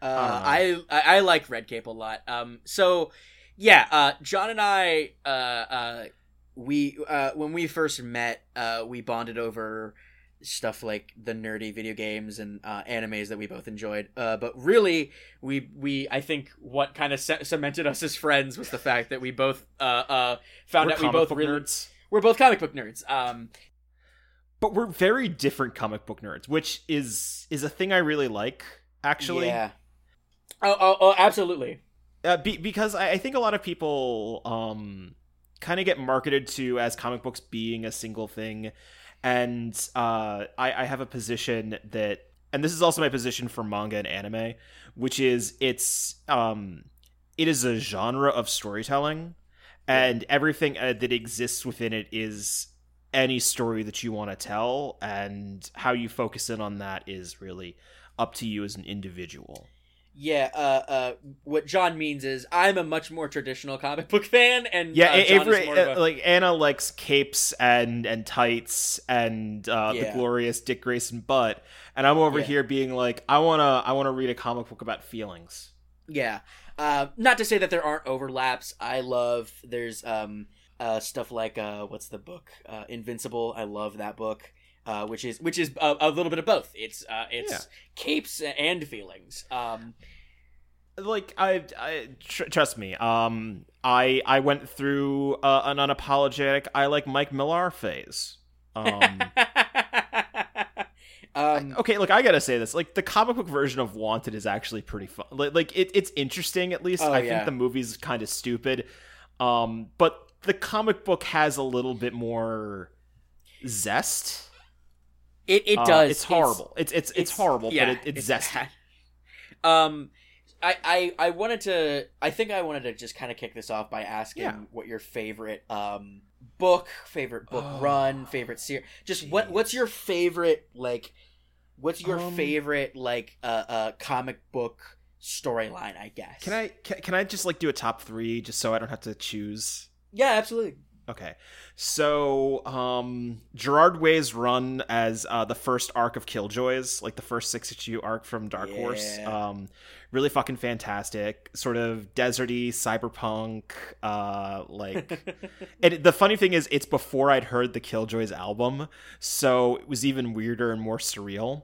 Uh, I I like Red Cape a lot. Um, so yeah, uh, John and I, uh, uh, we uh, when we first met, uh, we bonded over stuff like the nerdy video games and uh, animes that we both enjoyed. Uh, but really, we we I think what kind of ce- cemented us as friends was the fact that we both uh, uh, found we're out we both really nerds. we're both comic book nerds. Um, but we're very different comic book nerds, which is is a thing I really like. Actually, yeah. Oh, oh, oh absolutely. Uh, be, because I, I think a lot of people um kind of get marketed to as comic books being a single thing and uh, I, I have a position that and this is also my position for manga and anime which is it's um it is a genre of storytelling. And everything uh, that exists within it is any story that you want to tell. And how you focus in on that is really up to you as an individual yeah, uh, uh, what John means is I'm a much more traditional comic book fan, and yeah, uh, Avery, a... Uh, like Anna likes capes and and tights and uh, yeah. the glorious Dick Grayson butt, and I'm over yeah. here being like, I wanna I wanna read a comic book about feelings. Yeah, uh, not to say that there aren't overlaps. I love there's um uh stuff like uh what's the book uh Invincible. I love that book uh, which is which is a, a, little bit of both. It's uh, it's yeah. capes and feelings. Um, like I, I tr- trust me. Um, I I went through uh, an unapologetic I like Mike Millar phase. Um, (laughs) um, okay, look, I gotta say this. Like the comic book version of Wanted is actually pretty fun. Like, like it, it's interesting. At least oh, I yeah. think the movie's kind of stupid. Um, but the comic book has a little bit more zest it it uh, does. It's horrible. It's it's it's, it's horrible, yeah, but it, it's, it's zesty. Bad. (laughs) Um, I, I I wanted to. I think I wanted to just kind of kick this off by asking yeah. what your favorite um book, favorite book oh, run, favorite series. Just geez. what what's your favorite like? What's your um, favorite like uh uh comic book storyline? I guess. Can I can, can I just like do a top three just so I don't have to choose? Yeah, absolutely. Okay. So, um, Gerard Way's run as uh, the first arc of Killjoys, like the first six issue arc from Dark yeah. Horse, um, really fucking fantastic. Sort of deserty, cyberpunk. Uh, like, (laughs) and the funny thing is, it's before I'd heard the Killjoys album, so it was even weirder and more surreal.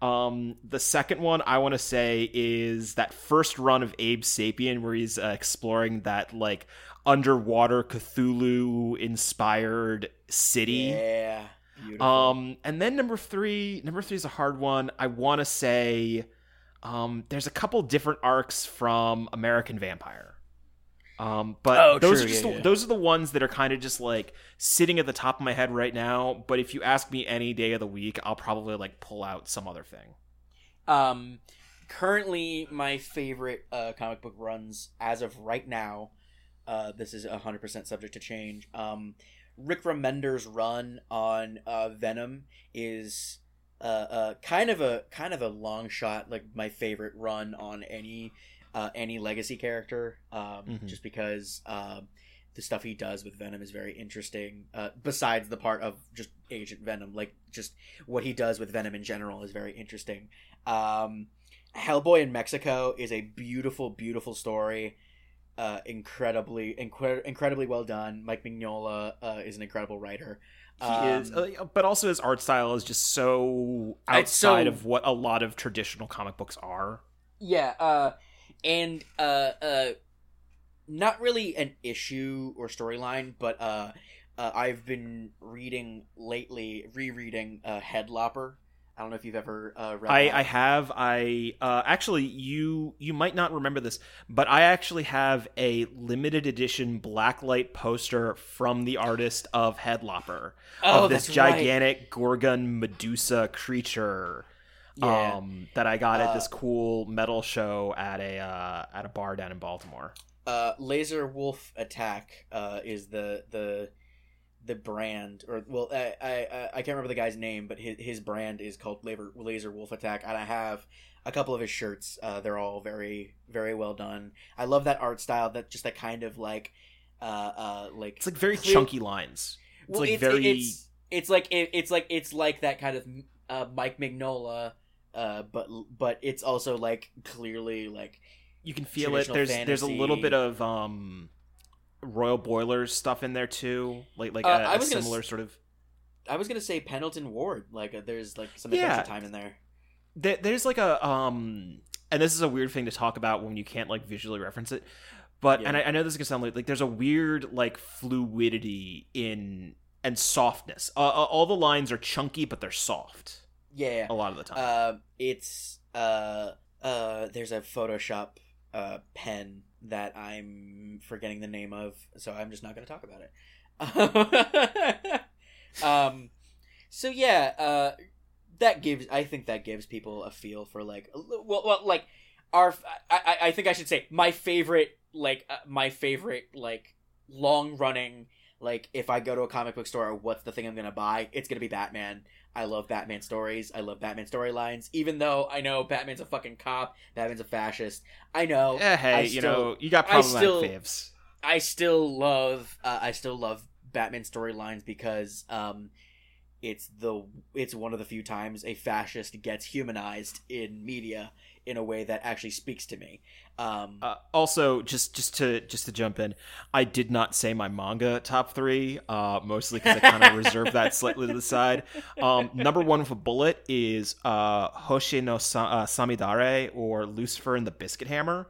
Um, the second one I want to say is that first run of Abe Sapien, where he's uh, exploring that like underwater Cthulhu inspired city. Yeah. Beautiful. Um, and then number three, number three is a hard one. I want to say, um, there's a couple different arcs from American Vampire. Um, but oh, those true. are just yeah, the, yeah. those are the ones that are kind of just like sitting at the top of my head right now. But if you ask me any day of the week, I'll probably like pull out some other thing. Um, currently, my favorite uh, comic book runs as of right now uh, this is 100% subject to change. Um, Rick Remender's run on uh, Venom is uh, uh, kind of a kind of a long shot, like my favorite run on any uh, any legacy character, um, Mhm. just because um, the stuff he does with Venom is very interesting. Uh, besides the part of just Agent Venom, like just what he does with Venom in general is very interesting. Um, Hellboy in Mexico is a beautiful, beautiful story. Uh, incredibly, incre- incredibly well done. Mike Mignola uh, is an incredible writer. He Um, is, uh, but also his art style is just so It's so- outside of what a lot of traditional comic books are. Yeah, uh, and uh, uh, not really an issue or storyline, but uh, uh, I've been reading lately, rereading uh, Headlopper. I don't know if you've ever uh, read. I, that. I have I uh, actually you you might not remember this, but I actually have a limited edition blacklight poster from the artist of Headlopper oh, of this that's right. gigantic Gorgon Medusa creature. Yeah. Um, that I got at Uh, this cool metal show at a uh, at a bar down in Baltimore. uh, Laser Wolf Attack uh, is the the the brand, or well, I, I I can't remember the guy's name, but his his brand is called Laser Laser Wolf Attack, and I have a couple of his shirts. Uh, they're all very very well done. I love that art style. That just that kind of like uh uh like It's like very clear- chunky lines. It's well, like it's, very it's it's like it, it's like it's like that kind of uh, Mike Mignola. Uh, but but it's also like clearly like you can feel it. There's there's a little bit of um Royal Boilers stuff in there too, like like Uh, a a similar s- sort of. I was gonna say Pendleton Ward. Like uh, there's like some Yeah. time in there. There, there's like a um, and this is a weird thing to talk about when you can't like visually reference it, but and I, I know this is gonna sound like like there's a weird like fluidity in and softness. Uh, uh, all the lines are chunky, but they're soft Yeah. a lot of the time. Uh, it's uh uh there's a Photoshop uh pen that I'm forgetting the name of, so I'm just not gonna talk about it. (laughs) um, so yeah, uh, that gives I think that gives people a feel for like well, well like our I I, I think I should say my favorite like uh, my favorite like long running like if I go to a comic book store, what's the thing I'm gonna buy? It's gonna be Batman. I love Batman stories. I love Batman storylines. Even though I know Batman's a fucking cop, Batman's a fascist. I know. Eh, hey, I you still- know, you got I still- faves. I still love. Uh, I still love Batman storylines because um, it's the it's one of the few times a fascist gets humanized in media in a way that actually speaks to me. Um, Uh, also, just just to just to jump in, I did not say my manga top three, uh, mostly because I kind of (laughs) reserved that slightly to the side. Um, number one with a bullet is uh, Hoshi no Sa- uh, Samidare or Lucifer and the Biscuit Hammer.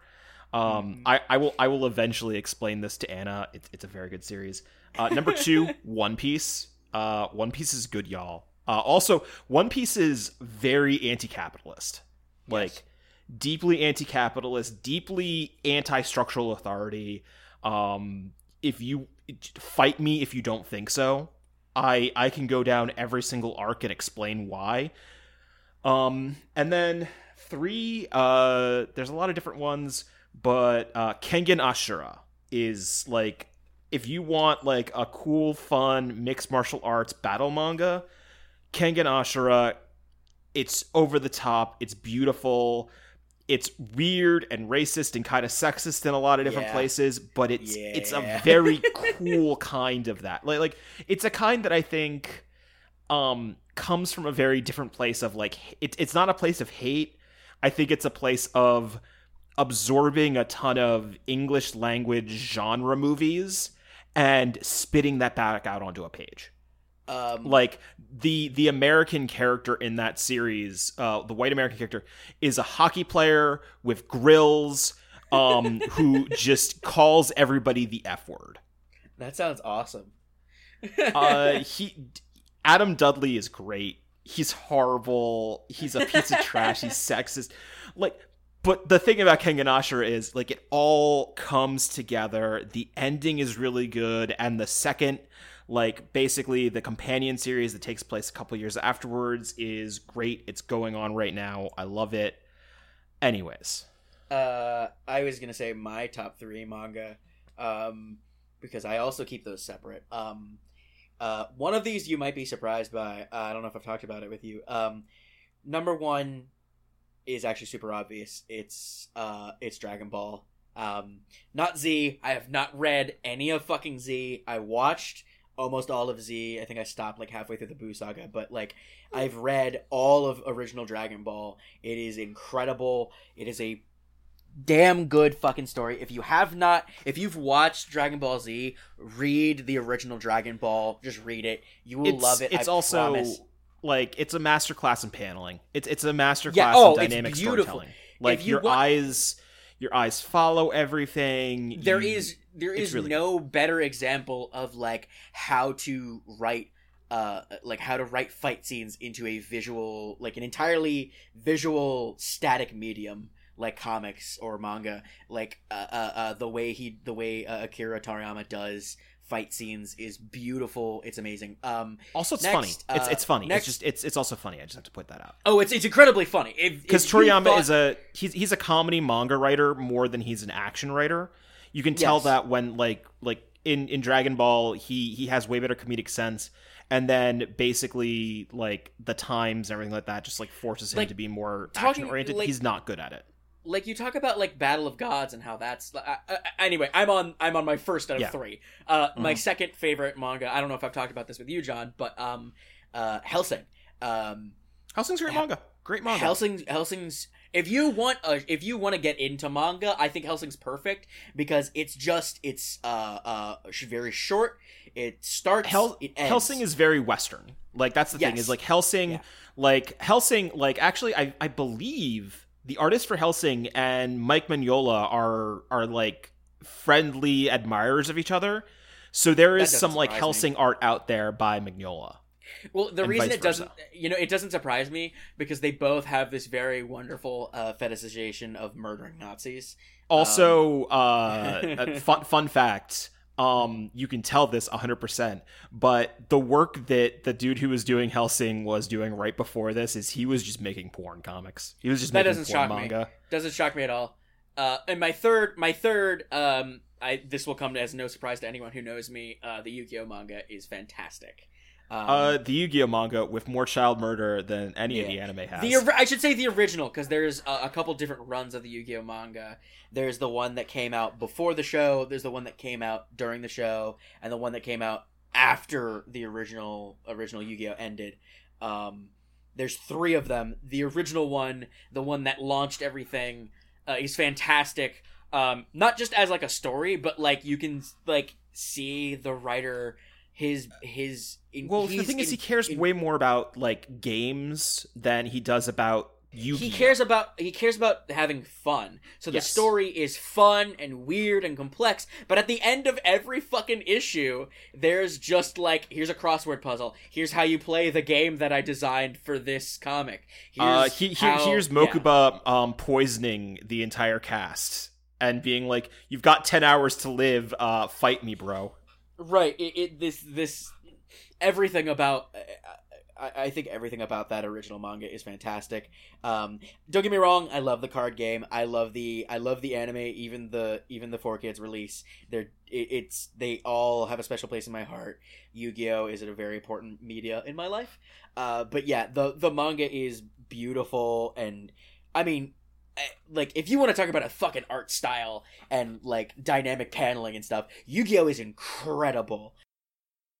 Um, Mhm. I, I will I will eventually explain this to Anna. It's it's a very good series. Uh, number two, (laughs) One Piece. Uh, One Piece is good, y'all. Uh, also, One Piece is very anti-capitalist. Like Yes. Deeply anti-capitalist, deeply anti-structural authority. Um, if you fight me if you don't think so, I I can go down every single arc and explain why. Um, and then three, uh, there's a lot of different ones, but uh, Kengan Ashura is like if you want like a cool, fun mixed martial arts battle manga, Kengan Ashura, it's over the top, it's beautiful, it's weird and racist and kind of sexist in a lot of different Yeah. places, but it's it's a very (laughs) cool kind of that. Like like it's a kind that I think um comes from a very different place of like it, it's not a place of hate. I think it's a place of absorbing a ton of English language genre movies and spitting that back out onto a page um, like the the American character in that series, uh, the white American character, is a hockey player with grills, um, (laughs) who just calls everybody the f word. that sounds awesome. Uh, he Adam Dudley is great. He's horrible. He's a piece of trash. He's (laughs) sexist. Like, but the thing about Kengan Ashura is like it all comes together. The ending is really good, and the second, like basically the companion series that takes place a couple years afterwards is great. It's going on right now. I love it. Anyways, Uh, I was gonna say my top three manga, um, because I also keep those separate. Um, Uh, one of these you might be surprised by. Uh, I don't know if I've talked about it with you. Um, number one is actually super obvious. It's uh, it's Dragon Ball. Um, not Z. I have not read any of fucking Z. I watched almost all of Z. I think I stopped like halfway through the Boo saga, but like hmm. I've read all of original Dragon Ball. It is incredible. It is a damn good fucking story. If you have not, if you've watched Dragon Ball Z, read the original Dragon Ball. Just read it. You will it's, love it. It's I also promise. like it's a masterclass in paneling. It's it's a masterclass Yeah, oh, in dynamic storytelling. Like you your eyes, your eyes follow everything. there you- is there is really no better example of like how to write uh like how to write fight scenes into a visual like an entirely visual static medium like comics or manga like uh, uh, uh the way he the way uh, Akira Toriyama does fight scenes is beautiful it's amazing um also it's next, funny. it's it's funny. next- It's just it's it's also funny. I just have to put that out. oh it's it's incredibly funny because Toriyama is a he's he's a comedy manga writer more than he's an action writer. You can tell Yes. that when like like in in Dragon Ball he he has way better comedic sense, and then basically like the times and everything like that just like forces him Like, to be more action oriented. like- he's not good at it. like you talk about like Battle of Gods and how that's uh, uh, anyway. I'm on I'm on my first out of Yeah. three. Uh, my Mhm. second favorite manga. I don't know if I've talked about this with you, John, but um, uh, Hellsing. Um, Hellsing's great manga. Great manga. Hellsing Hellsing's. If you want a, if you want to get into manga, I think Hellsing's perfect because it's just it's uh uh very short. It starts. Hel- it ends. Hellsing is very Western. Like that's the thing is like Hellsing, Yeah. like Hellsing, like actually I I believe the artist for Hellsing and Mike Mignola are are like friendly admirers of each other. So there is some like surprise me. Hellsing art out there by Mignola. Well, the reason it doesn't, versa. you know, it doesn't surprise me because they both have this very wonderful uh, fetishization of murdering Nazis. Also, uh, a (laughs) fun fun fact. Um, you can tell this 100%, but the work that the dude who was doing Hellsing was doing right before this is he was just making porn comics. He was just That making doesn't shock me. Doesn't shock me at all. Uh, and my third, my third, um, I this will come as no surprise to anyone who knows me. Uh, the Yu-Gi-Oh manga is fantastic. Um, Uh, the Yu-Gi-Oh manga with more child murder than any of the anime has. the I should say the original because there's a, a couple different runs of the Yu-Gi-Oh manga. There's the one that came out before the show. There's the one that came out during the show, and the one that came out after the original original Yu-Gi-Oh ended. Um, there's three of them. The original one, the one that launched everything, uh, is fantastic. Um, not just as like a story, but like you can like see the writer his his. In, well, the thing is, he cares in- way more about like games than he does about Yu-Gi-Oh. he cares about he cares about having fun. So the Yes. story is fun and weird and complex, but at the end of every fucking issue, there's just like here's a crossword puzzle. Here's how you play the game that I designed for this comic. Here's Uh, he, he, how- here's yeah. Mokuba um, poisoning the entire cast and being like, "You've got ten hours to live. Uh, fight me, bro." Right. It, it this this everything about. I, I think everything about that original manga is fantastic. Um, don't get me wrong, I love the card game. I love the I love the anime. Even the even the 4Kids release. They're it, it's they all have a special place in my heart. Yu Gi Oh is a very important media in my life. Uh, but yeah, the the manga is beautiful and I mean. Like if you want to talk about a fucking art style and like dynamic paneling and stuff, Yu-Gi-Oh is incredible.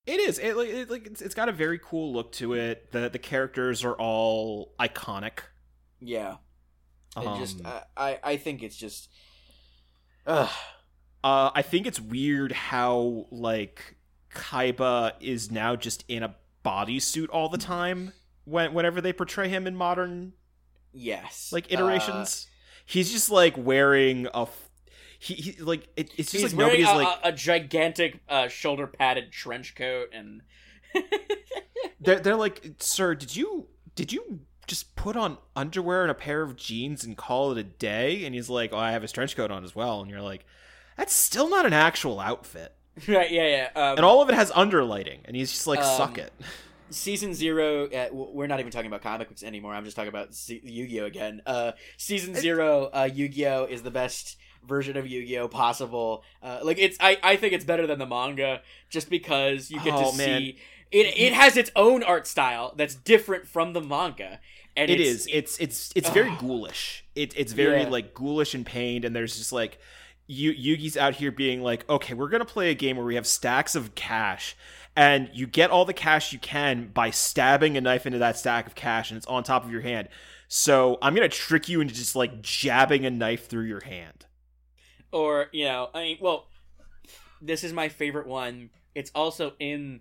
It is. It, like- it, like it's, it's got a very cool look to it. The the characters are all iconic. Yeah, Um, just I, I I think it's just, ugh. Uh, I think it's weird how like Kaiba is now just in a bodysuit all the time when whenever they portray him in modern yes, like Uh, iterations. he's just like wearing a f- he, he like it, it's just he's like nobody's a, like a, a gigantic uh, shoulder padded trench coat and (laughs) they're they're like sir did you did you just put on underwear and a pair of jeans and call it a day and he's like oh I have his trench coat on as well and you're like that's still not an actual outfit (laughs) right, yeah, yeah. Um, and all of it has underlighting and he's just like Um, suck it season zero uh, we're not even talking about comic books anymore i'm just talking about Z- yu-gi-oh again uh season zero uh yu-gi-oh is the best version of Yu-Gi-Oh possible. Uh, like it's I I think it's better than the manga just because you get Oh, to man. see it it has its own art style that's different from the manga. And It it's, is. It's it's it's very ghoulish. It, it's very Yeah. like ghoulish and pained, and there's just like Yu Yugi's out here being like, okay, we're gonna play a game where we have stacks of cash, and you get all the cash you can by stabbing a knife into that stack of cash, and it's on top of your hand. So I'm gonna trick you into just like jabbing a knife through your hand. or you know i mean well this is my favorite one it's also in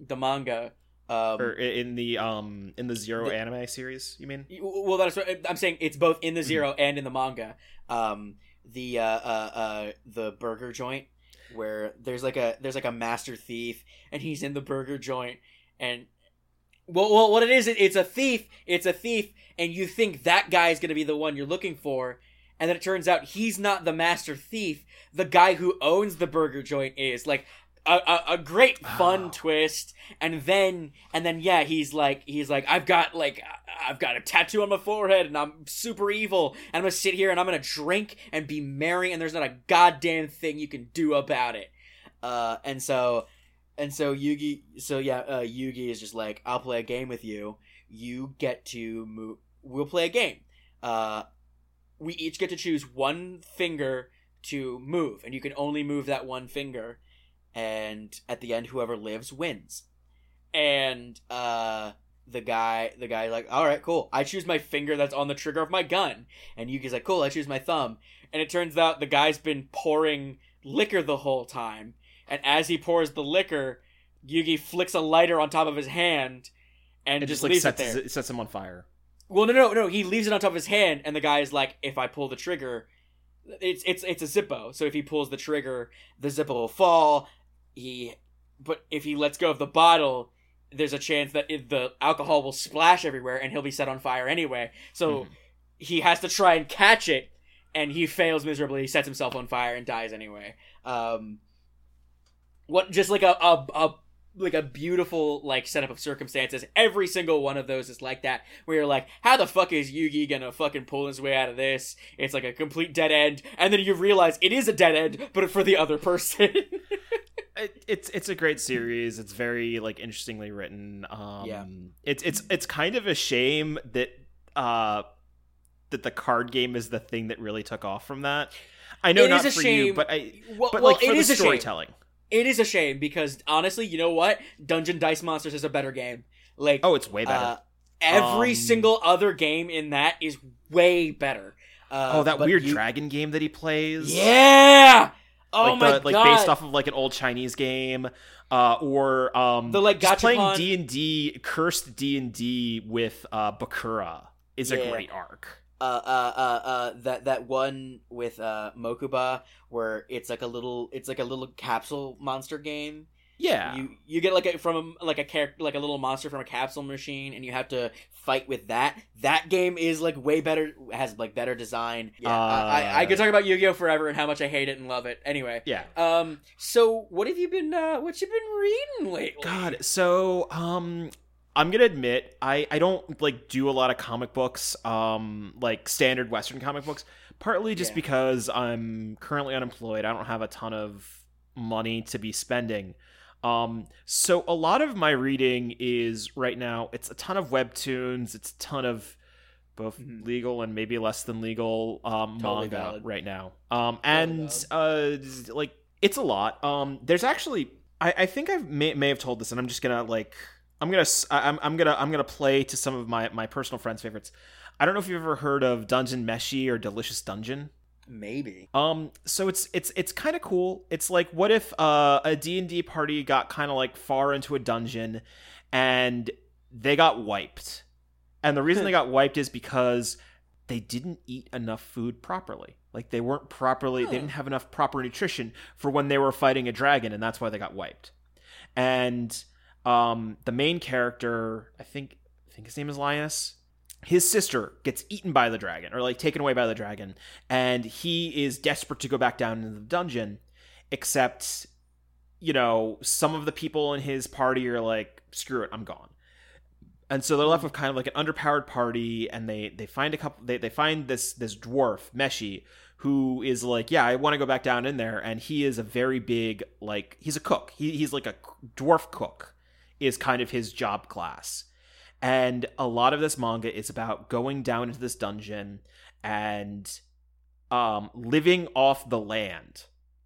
the manga um Or in the um in the Zero The- anime series, you mean? well that's what i'm saying it's both in the 0 and in the manga um the uh uh uh the burger joint where there's like a there's like a master thief and he's in the burger joint and well, well what it is it, it's a thief it's a thief and you think that guy is going to be the one you're looking for and then it turns out he's not the master thief. The guy who owns the burger joint is like a, a, a great fun Oh. twist and then and then yeah he's like he's like i've got like i've got a tattoo on my forehead and i'm super evil and i'm gonna sit here and i'm gonna drink and be merry and there's not a goddamn thing you can do about it. Uh and so and so yugi so yeah uh yugi is just like i'll play a game with you. You get to move we'll play a game. Uh we each get to choose one finger to move and you can only move that one finger and at the end whoever lives wins and uh the guy the guy like all right cool i choose my finger that's on the trigger of my gun and yugi's like cool i choose my thumb and it turns out the guy's been pouring liquor the whole time and as he pours the liquor yugi flicks a lighter on top of his hand and It just, just like leaves sets it there it sets him on fire. well, no, no, no. He leaves it on top of his hand, and the guy is like, "If I pull the trigger, it's it's it's a Zippo. So if he pulls the trigger, the Zippo will fall. He, but if he lets go of the bottle, there's a chance that it, the alcohol will splash everywhere, and he'll be set on fire anyway. So Mhm. he has to try and catch it, and he fails miserably. He sets himself on fire and dies anyway. Um, what just like a a, a like a beautiful like setup of circumstances. Every single one of those is like that. Where you're like, how the fuck is Yugi gonna fucking pull his way out of this? It's like a complete dead end, and then you realize it is a dead end, but for the other person. (laughs) it, it's it's a great series. It's very like interestingly written. Um, Yeah. It's it's it's kind of a shame that uh that the card game is the thing that really took off from that. I know It not is a for you, shame. but I well, but well, like for it the is a shame. storytelling. It is a shame because honestly, you know what? Dungeon Dice Monsters is a better game. Like, Oh, it's way better. uh, every Um, single other game in that is way better. Uh, oh, that weird you- dragon game that he plays. Yeah. Oh like my the, like god. based off of like an old Chinese game, uh, or um, The, like, just playing D and D, cursed D and D with uh, Bakura is Yeah. a great arc. uh, uh, uh, uh, that that one with uh, Mokuba, where it's like a little, it's like a little capsule monster game. Yeah, You you get like a from a, like a character, like a little monster from a capsule machine, and you have to fight with that. That game is like way better, has like better design. Yeah, I, I, I could talk about Yu Gi Oh forever and how much I hate it and love it. Anyway, yeah. um, so what have you been, uh, what you been reading lately? God, so um I'm gonna admit I I don't like do a lot of comic books, um like standard Western comic books. Partly just Yeah. because I'm currently unemployed. I don't have a ton of money to be spending. Um so a lot of my reading is right now it's a ton of webtoons, it's a ton of both Mhm. legal and maybe less than legal um Totally manga valid. right now. Um and uh like it's a lot. Um there's actually I, I think I may, may have told this, and I'm just gonna like I'm gonna I'm I'm gonna I'm gonna play to some of my my personal friends' favorites. I don't know if you've ever heard of Dungeon Meshi or Delicious Dungeon. Maybe. Um, so it's it's it's kind of cool. It's like what if uh, a D and D party got kind of like far into a dungeon, and they got wiped, and the reason they (laughs) got wiped is because they didn't eat enough food properly. Like they weren't properly, Huh. they didn't have enough proper nutrition for when they were fighting a dragon, and that's why they got wiped. And um, the main character, I think, I think his name is Linus. His sister gets eaten by the dragon, or like taken away by the dragon, and he is desperate to go back down into the dungeon. Except, you know, some of the people in his party are like, "Screw it, I'm gone." and so they're left with kind of like an underpowered party and they they find a couple they, they find this this dwarf meshi who is like, yeah, I want to go back down in there, and he is a very big like he's a cook. He, he's like a dwarf cook, is kind of his job class, and a lot of this manga is about going down into this dungeon and um living off the land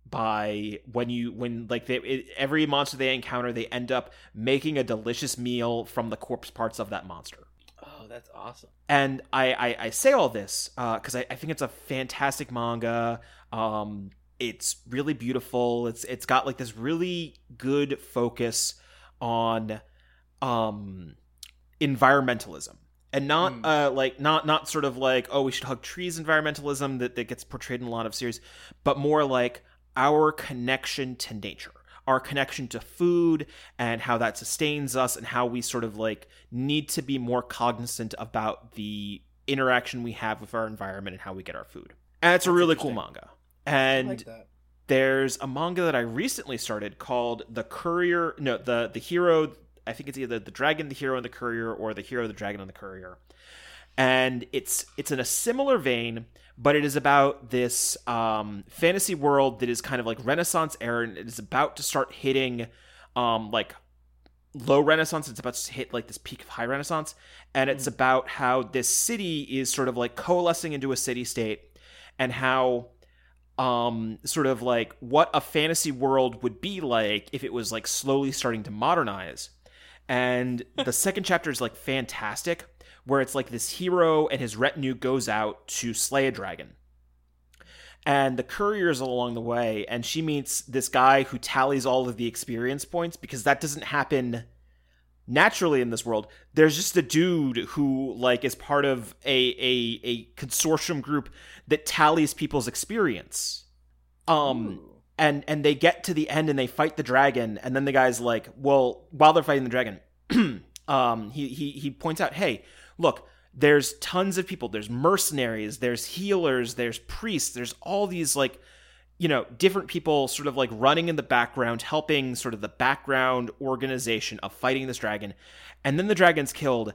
by when you when like they it, every monster they encounter they end up making a delicious meal from the corpse parts of that monster Oh, that's awesome. and I I, I say all this because I, I think it's a fantastic manga. Um, it's really beautiful. It's it's got like this really good focus on um environmentalism and not Mm. uh like not not sort of like oh we should hug trees environmentalism that, that gets portrayed in a lot of series but more like our connection to nature our connection to food and how that sustains us and how we sort of like need to be more cognizant about the interaction we have with our environment and how we get our food and it's a really cool manga and like there's a manga that I recently started called The Courier. No, the the hero. I think it's either the dragon, the hero, and the courier, or the hero, the dragon, and the courier. And it's it's in a similar vein, but it is about this um, fantasy world that is kind of like Renaissance era, and it is about to start hitting um, like low Renaissance. It's about to hit like this peak of high Renaissance, and it's about how this city is sort of like coalescing into a city state, and how um sort of like what a fantasy world would be like if it was like slowly starting to modernize and the second chapter is like fantastic where it's like this hero and his retinue goes out to slay a dragon. And the courier's along the way and she meets this guy who tallies all of the experience points because that doesn't happen naturally in this world. There's just a dude who like is part of a a, a consortium group that tallies people's experience. Um and and they get to the end and they fight the dragon and then the guy's like well while they're fighting the dragon (clears throat) um he he he points out hey look there's tons of people. There's mercenaries. There's healers. There's priests. There's all these like you know different people sort of like running in the background helping sort of the background organization of fighting this dragon. And then the dragon's killed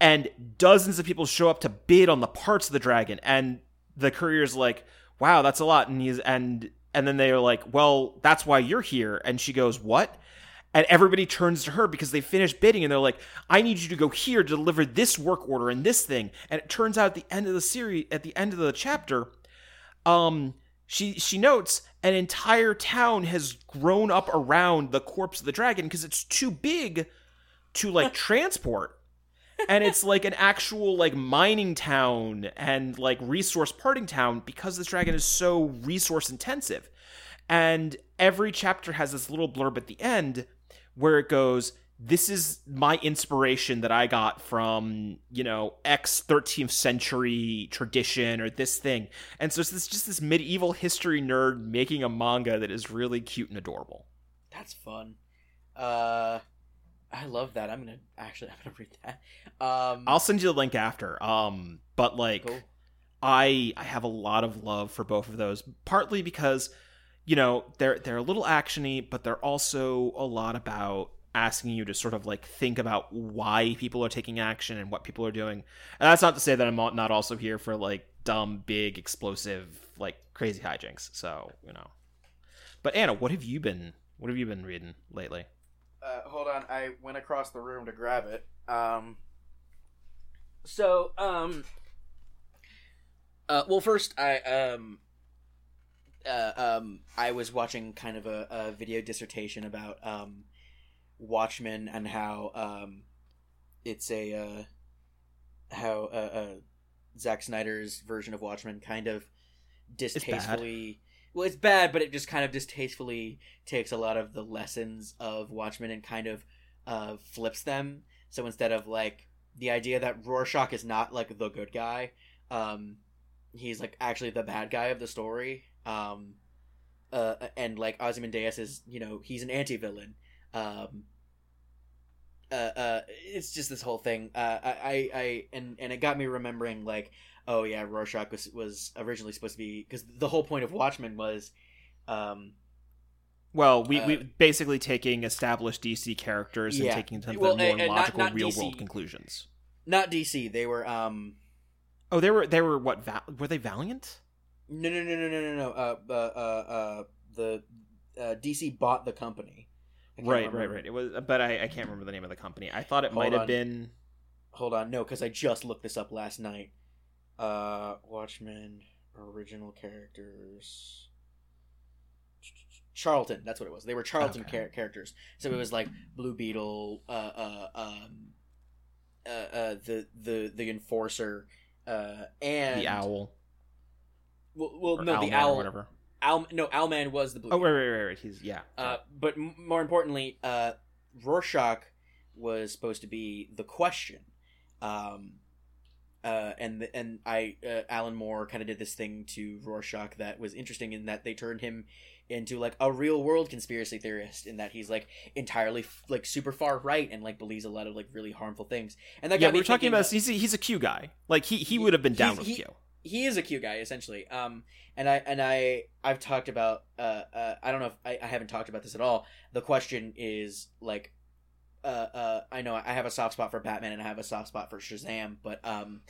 and dozens of people show up to bid on the parts of the dragon. And the courier's like wow that's a lot. And he's and and then they're like well that's why you're here. And she goes what? And everybody turns to her because they finished bidding and they're like i need you to go here to deliver this work order and this thing. And it turns out at the end of the series at the end of the chapter um she she notes an entire town has grown up around the corpse of the dragon because it's too big to like (laughs) transport and it's like an actual like mining town and like resource parting town because this dragon is so resource intensive. And every chapter has this little blurb at the end where it goes this is my inspiration that i got from you know x 13th century tradition or this thing. And so it's just this medieval history nerd making a manga that is really cute and adorable. That's fun. Uh, I love that. I'm gonna actually (laughs) I'm gonna read that. Um, i'll send you the link after um but like cool. I I have a lot of love for both of those, partly because you know they're they're a little actiony, but they're also a lot about asking you to sort of like think about why people are taking action and what people are doing. And that's not to say that I'm not not also here for like dumb, big, explosive, like crazy hijinks. So you know. But Anna, what have you been what have you been reading lately? Uh, hold on, I went across the room to grab it. Um. So, um, Uh, well, first, I um, uh, um, I was watching kind of a, a video dissertation about um, Watchmen and how um, it's a uh, how uh, uh, Zack Snyder's version of Watchmen kind of distastefully. Well, it's bad, but it just kind of distastefully takes a lot of the lessons of Watchmen and kind of uh, flips them. So instead of like the idea that Rorschach is not like the good guy, um, he's like actually the bad guy of the story. Um, uh, and like Ozymandias is, you know, he's an anti-villain. Um, uh, uh, it's just this whole thing. Uh, I, I, I, and and it got me remembering like, oh yeah, Rorschach was was originally supposed to be because the whole point of Watchmen was, um, Well, we Uh, we basically taking established DC characters and taking them to Well, more and- and not- logical not real DC. world conclusions. not DC. They were um, Oh, they were they were what? Val- were they Valiant? No, no, no, no, no, no, no. Uh, uh, uh, uh the uh, DC bought the company. Right, remember. right, right. It was, but I, I can't remember the name of the company. I thought it Hold might have on. been. Hold on, no, because I just looked this up last night. Uh, Watchmen original characters. Charlton, that's what it was. They were Charlton Okay. char- characters. So it was like Blue Beetle, uh, uh, um, uh, uh, the the the enforcer, uh, and the owl. Well, well no, the Owlman or owl. whatever. Owl, no, Owlman was the blue. Oh, right, right, right, right. He's yeah. Uh, but m- more importantly, uh, Rorschach was supposed to be the question, um, uh, and the, and I uh, Alan Moore kind of did this thing to Rorschach that was interesting in that they turned him into like a real world conspiracy theorist in that he's like entirely f- like super far right and like believes a lot of like really harmful things. And that yeah, we were talking about he's a, he's a Q guy. Like he he would have been down with he- Q. he is a cute guy essentially. Um, and I and I I've talked about uh, uh I don't know if I, I haven't talked about this at all. The question is like, uh, uh, I know I have a soft spot for Batman and I have a soft spot for Shazam, but um,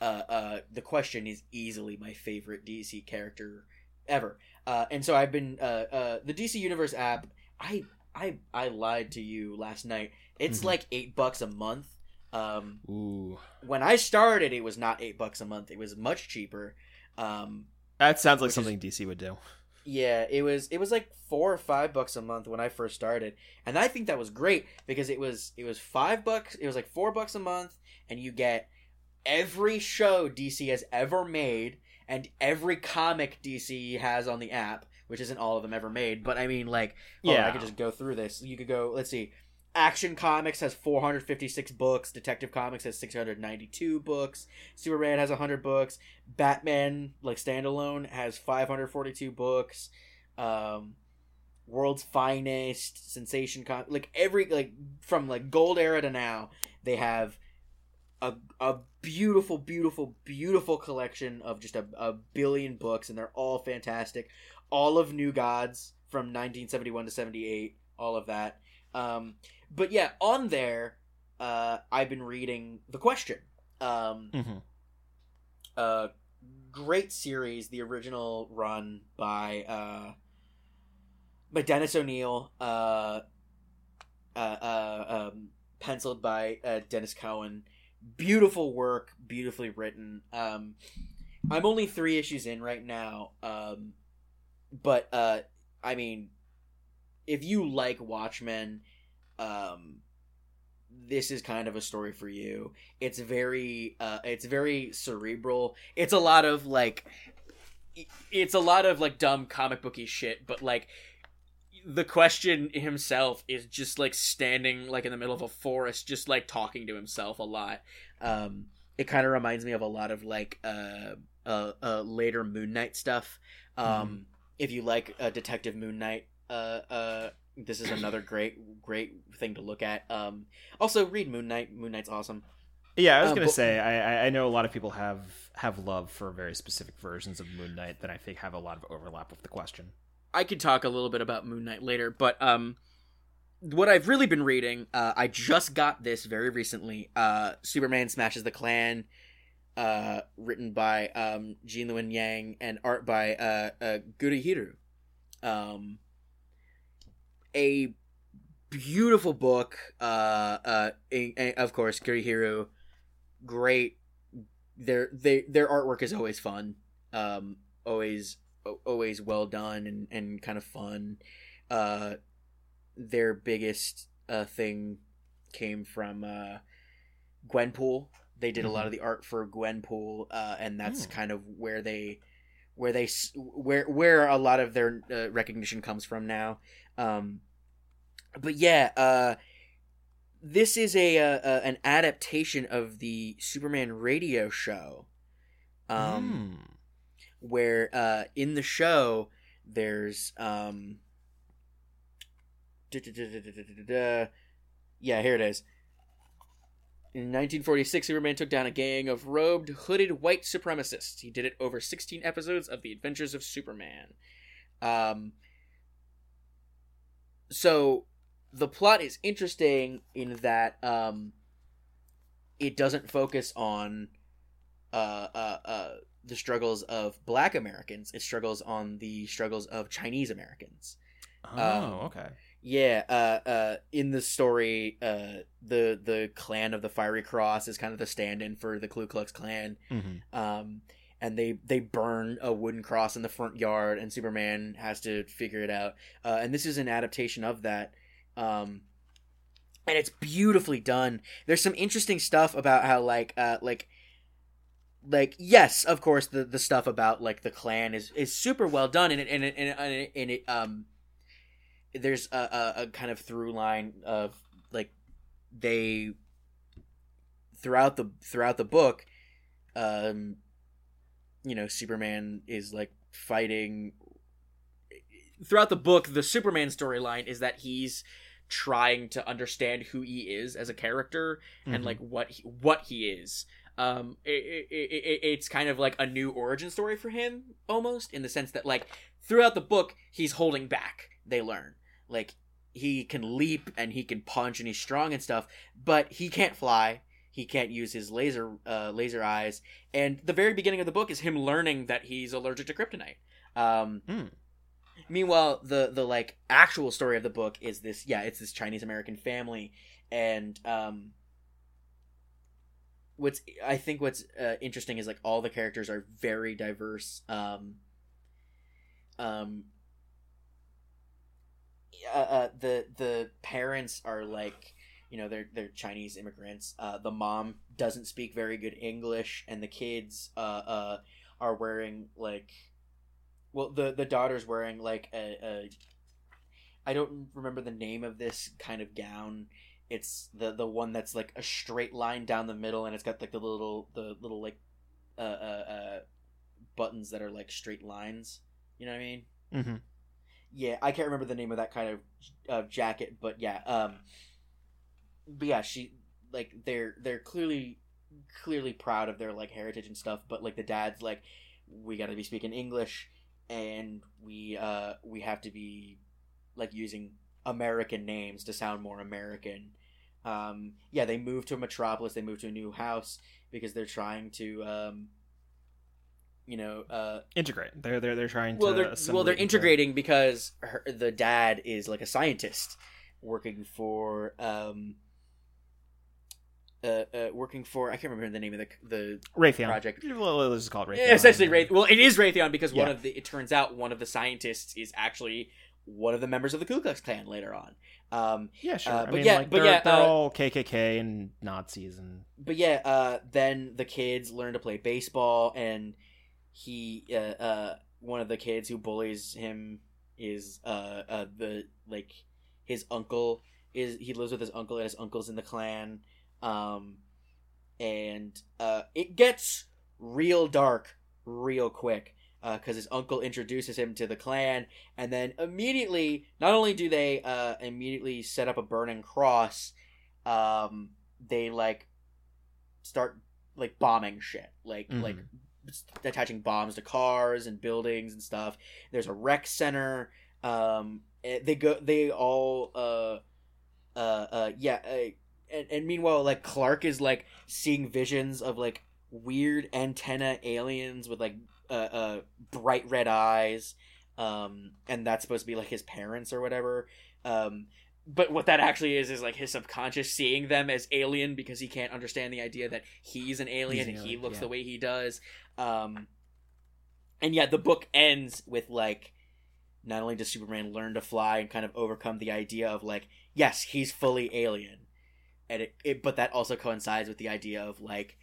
uh, uh, the question is easily my favorite DC character ever. Uh, and so I've been uh, uh, the DC Universe app. I I I lied to you last night. It's Mhm. like eight bucks a month. Um, Ooh, when I started, it was not eight bucks a month. It was much cheaper. Um, that sounds like Which is- something DC would do. yeah, it was it was like four or five bucks a month when I first started, and I think that was great because it was it was five bucks. It was like four bucks a month, and you get every show DC has ever made and every comic DC has on the app, which isn't all of them ever made. But I mean, like, yeah, I could just go through this. You could go. Let's see. Action Comics has 456 books. Detective Comics has 692 books. Superman has 100 books. Batman, like standalone, has 542 books. Um, World's Finest, Sensation Con, like every like from like Gold era to now, they have a a beautiful, beautiful, beautiful collection of just a, a billion books, and they're all fantastic. All of New Gods from 1971 to 78, all of that. Um, but yeah, on there, uh, I've been reading The Question. Um, hmm uh great series the original run by uh by dennis o'neil uh uh, uh um penciled by uh Denys Cowan beautiful work beautifully written um i'm only three issues in right now um but uh i mean if you like watchmen um this is kind of a story for you. It's very uh it's very cerebral. It's a lot of like It's a lot of like dumb comic booky shit, but like the question himself is just like standing like in the middle of a forest, just like talking to himself a lot. um it kind of reminds me of a lot of like uh uh, uh later moon knight stuff. Um if you like uh, detective moon knight uh uh this is another great great thing to look at. Um also read moon knight. Moon knight's awesome. Yeah, I was Uh, gonna but- say I, I- I know a lot of people have have love for very specific versions of Moon Knight that I think have a lot of overlap with the question. I could talk a little bit about Moon Knight later, but um, what I've really been reading, uh i just got this very recently. Uh superman smashes the klan uh written by um Gene Luen Yang and art by uh uh Gurihiru um a beautiful book uh uh of course Gurihiru great. Their they their artwork is always fun um always always well done and and kind of fun. Uh their biggest uh thing came from uh Gwenpool. They did a lot of the art for Gwenpool uh and that's Hmm. kind of where they where they where where a lot of their uh, recognition comes from now um but yeah uh this is a, uh uh an adaptation of the Superman radio show. Um Hmm. where uh in the show there's um yeah here it is. In 1946 superman took down a gang of robed hooded white supremacists. He did it over 16 episodes of the adventures of superman. Um so the plot is interesting in that um it doesn't focus on uh uh uh the struggles of Black Americans. It struggles on the struggles of Chinese Americans. Oh, Um, okay. Yeah, uh, uh, in the story, uh, the the clan of the Fiery Cross is kind of the stand-in for the Ku Klux Klan. hmm Um, and they they burn a wooden cross in the front yard, and Superman has to figure it out. Uh, and this is an adaptation of that. Um, and it's beautifully done. There's some interesting stuff about how like uh like like yes, of course the the stuff about like the clan is is super well done, and it and it and it, and it, and it um there's a, a a kind of through line of like they throughout the throughout the book um you know superman is like fighting throughout the book the superman storyline is that he's trying to understand who he is as a character and Mhm. like what he, what he is. Um it, it, it, it's kind of like a new origin story for him almost in the sense that like throughout the book he's holding back they learn. Like he can leap and he can punch and he's strong and stuff but he can't fly he can't use his laser uh, laser eyes. And the very beginning of the book is him learning that he's allergic to kryptonite. Um Hmm. meanwhile the the like actual story of the book is this yeah it's this chinese american family. And um what's i think what's uh, interesting is like all the characters are very diverse. Um um uh, uh, the the parents are like you know they're they're Chinese immigrants. Uh, the mom doesn't speak very good English, and the kids uh, uh, are wearing like well the the daughter's wearing like a, a I don't remember the name of this kind of gown. It's the the one that's like a straight line down the middle, and it's got like the little the little like uh uh, uh buttons that are like straight lines. You know what I mean? hmm yeah i can't remember the name of that kind of uh, jacket but yeah um but yeah she like they're they're clearly clearly proud of their like heritage and stuff but like the dad's like we got to be speaking english and we uh we have to be like using american names to sound more american um yeah they move to a metropolis they move to a new house because they're trying to um you know uh Integrate. They're they're they're trying well to. they're well they're into- integrating because her, the dad is like a scientist working for um uh, uh working for I can't remember the name of the the Raytheon project. Well, let's just call it Raytheon. Yeah, essentially Ray well it is Raytheon because one of the it turns out one of the scientists is actually one of the members of the Ku Klux Klan later on um Yeah, sure. Uh, I but mean, yeah- like, but they're, yeah, they're uh, all KKK and Nazis and but yeah, uh, then the kids learn to play baseball, and he, uh, uh, one of the kids who bullies him is uh, uh, the like his uncle is he lives with his uncle, and his uncle's in the clan, um, and uh, it gets real dark real quick because his uncle introduces him to the clan, and then immediately, not only do they uh, immediately set up a burning cross, um, they like start like bombing shit, like Mhm. like attaching bombs to cars and buildings and stuff. There's a rec center. Um, eh, they go. They all. Uh, uh, uh, yeah. Uh, and, and meanwhile, like Clark is like seeing visions of like weird antenna aliens with like uh, uh bright red eyes. Um, and that's supposed to be like his parents or whatever. Um, but what that actually is is like his subconscious seeing them as alien because he can't understand the idea that he's an alien He's an and he looks yeah. the way he does. Um, and yeah, the book ends with like not only does Superman learn to fly and kind of overcome the idea of like yes he's fully alien, and it, it but that also coincides with the idea of like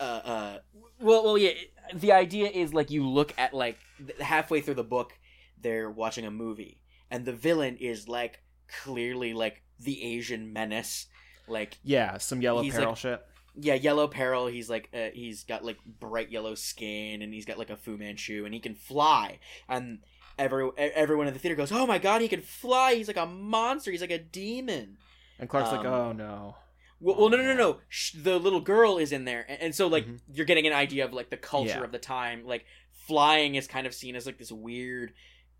uh uh well well yeah the idea is like you look at like th- halfway through the book they're watching a movie and the villain is like clearly like the Asian menace like yeah, some yellow He's peril like- shit. yeah, yellow peril. He's like uh, he's got like bright yellow skin, and he's got like a Fu Manchu, and he can fly. And every everyone in the theater goes, "Oh my god, he can fly! He's like a monster! He's like a demon!" And Clark's like, um, oh no. Well, well no, no, no, no. Sh- the little girl is in there, and, and so like Mhm. you're getting an idea of like the culture Yeah. of the time. Like flying is kind of seen as like this weird,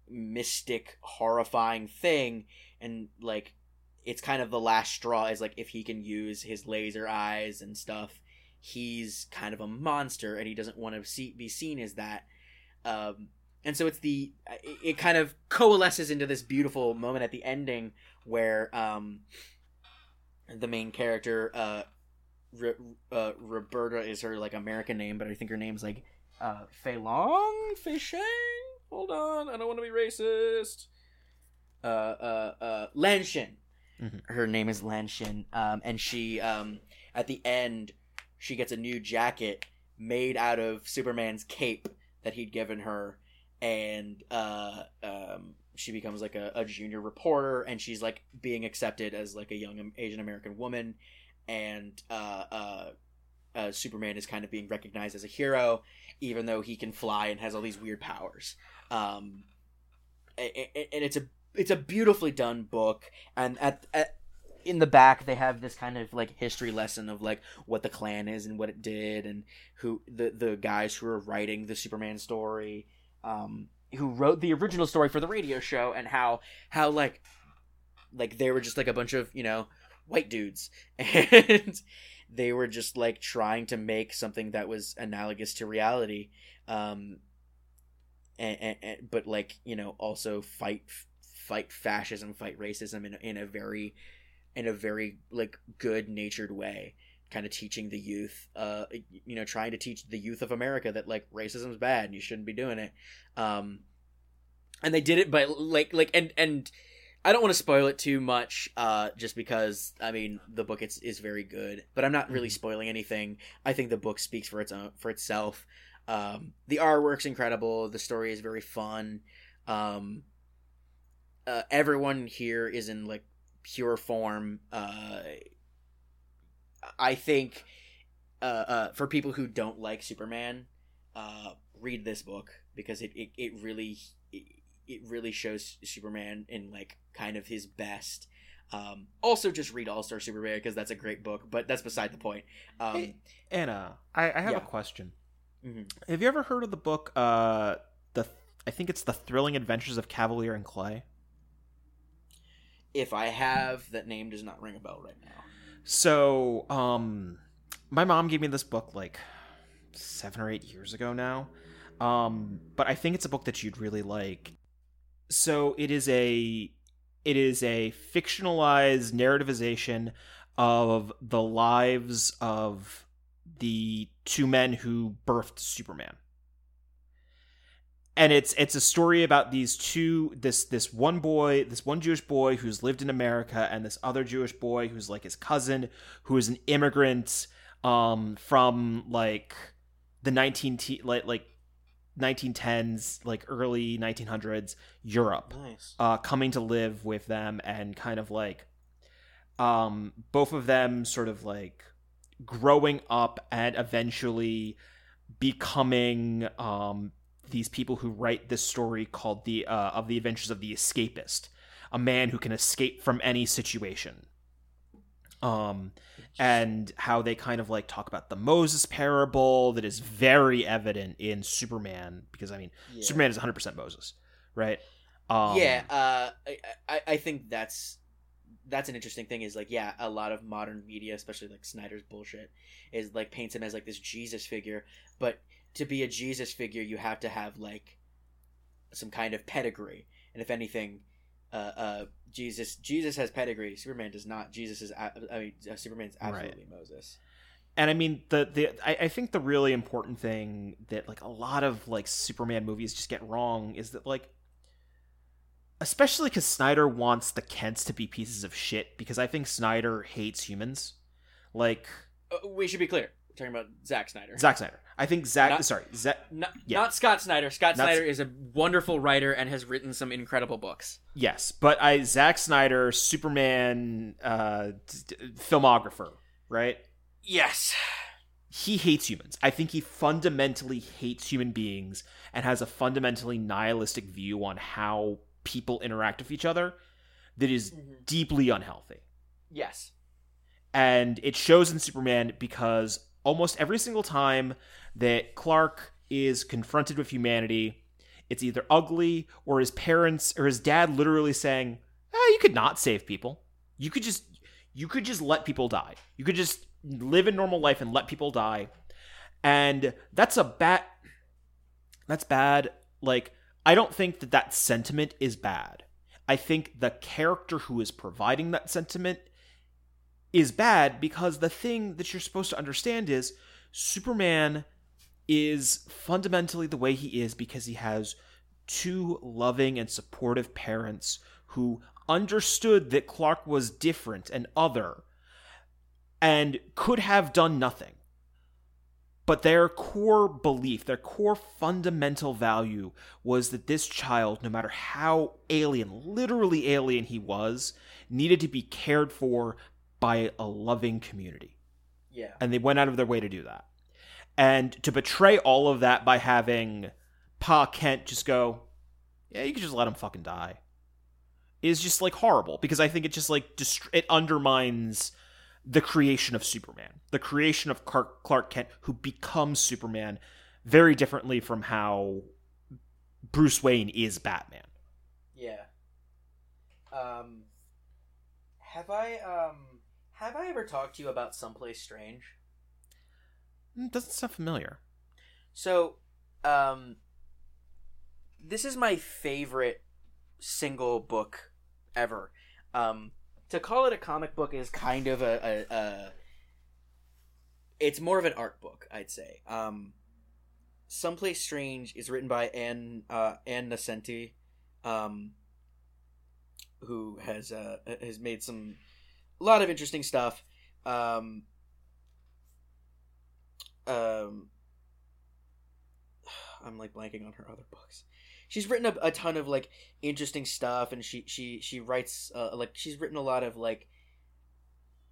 mystic, horrifying thing, and like it's kind of the last straw is like if he can use his laser eyes and stuff, he's kind of a monster and he doesn't want to see, be seen as that. Um, and so it's the it, it kind of coalesces into this beautiful moment at the ending where um, the main character uh, Re- uh, Roberta is her like American name, but I think her name's like uh, Fei Long, Fei Shang. Hold on, I don't want to be racist. Uh, uh, uh, Lan Shin. Mhm. Her name is Lan Shin, um, and she um, at the end she gets a new jacket made out of Superman's cape that he'd given her, and uh, um, she becomes like a, a junior reporter, and she's like being accepted as like a young Asian American woman, and uh, uh, uh, Superman is kind of being recognized as a hero, even though he can fly and has all these weird powers. Um, a- a- and it's a it's a beautifully done book, and at, at in the back they have this kind of like history lesson of like what the clan is and what it did and who the the guys who are writing the Superman story um who wrote the original story for the radio show and how how like like they were just like a bunch of you know white dudes. (laughs) And they were just like trying to make something that was analogous to reality um and, and, and but like you know also fight fight fascism fight racism in, in a very in a very like good natured way kind of teaching the youth uh you know trying to teach the youth of america that like racism's bad and you shouldn't be doing it. Um and they did it by like like and and i don't want to spoil it too much uh just because i mean the book is, is very good but i'm not really spoiling anything. I think the book speaks for its own for itself. Um the artwork's incredible. The story is very fun. Um uh, everyone here is in like pure form. Uh i think uh, uh for people who don't like superman uh read this book because it it, it really it, it really shows superman in like kind of his best um also just read all star superman because that's a great book but that's beside the point um Hey, Anna, I, I have Yeah. a question. mhm. Have you ever heard of the book? Uh, the I think it's the Thrilling Adventures of Kavalier and Clay. if i have that name does not ring a bell right now So, um, my mom gave me this book like seven or eight years ago now. Um, but I think it's a book that you'd really like. So it is a it is a fictionalized narrativization of the lives of the two men who birthed Superman. And it's it's a story about these two this this one boy, this one Jewish boy who's lived in America and this other Jewish boy who's like his cousin who is an immigrant um from like the 19 te- like like 1910s like early 1900s Europe. Nice. Uh, coming to live with them and kind of like um, both of them sort of like growing up and eventually becoming um, these people who write this story called the uh, of the adventures of the escapist a man who can escape from any situation um and how they kind of like talk about the Moses parable that is very evident in Superman because I mean Yeah. Superman is 100% Moses, right? Um, yeah, uh, I, I I think that's that's an interesting thing. Is like, yeah, a lot of modern media, especially like Snyder's bullshit, is like paints him as like this Jesus figure. But to be a Jesus figure, you have to have like some kind of pedigree. And if anything, uh, uh, Jesus Jesus has pedigree. Superman does not. Jesus is I mean, uh, Superman's Right. absolutely Moses. and I mean the the I, I think the really important thing that like a lot of like Superman movies just get wrong is that like especially because Snyder wants the Kents to be pieces of shit because I think Snyder hates humans. Like Uh, we should be clear. Talking about Zack Snyder. Zack Snyder. I think Zack Not- sorry, Zack Not, Yeah. not Scott Snyder. Scott Not- Snyder is a wonderful writer and has written some incredible books. yes, but I Zack Snyder Superman uh d- d- filmographer, right? Yes. he hates humans. I think he fundamentally hates human beings and has a fundamentally nihilistic view on how people interact with each other that is deeply unhealthy. Yes. And it shows in Superman because almost every single time that Clark is confronted with humanity, it's either ugly or his parents or his dad literally saying, "Ah, you could not save people. You could just you could just let people die. You could just live a normal life and let people die. And that's a bad that's bad. Like I don't think that that sentiment is bad. I think the character who is providing that sentiment is bad because the thing that you're supposed to understand is Superman is fundamentally the way he is because he has two loving and supportive parents who understood that Clark was different and other and could have done nothing. But their core belief, their core fundamental value was that this child, no matter how alien, literally alien he was, needed to be cared for by a loving community. Yeah. And they went out of their way to do that. And to betray all of that by having Pa Kent just go, yeah, you can just let him fucking die, is just like horrible because I think it just like dist- it undermines the creation of Superman, the creation of Clark, Clark Kent, who becomes Superman very differently from how Bruce Wayne is Batman. Yeah. Um have I um have I ever talked to you about Someplace Strange? Mm, Doesn't sound familiar. So, um this is my favorite single book ever. Um to call it a comic book is kind of a, a, a it's more of an art book, I'd say. Um Someplace Strange is written by Ann uh, Ann Nocenti, um, who has uh, has made some a lot of interesting stuff. Um, um, I'm like blanking on her other books. She's written a, a ton of like interesting stuff, and she she she writes uh, like she's written a lot of like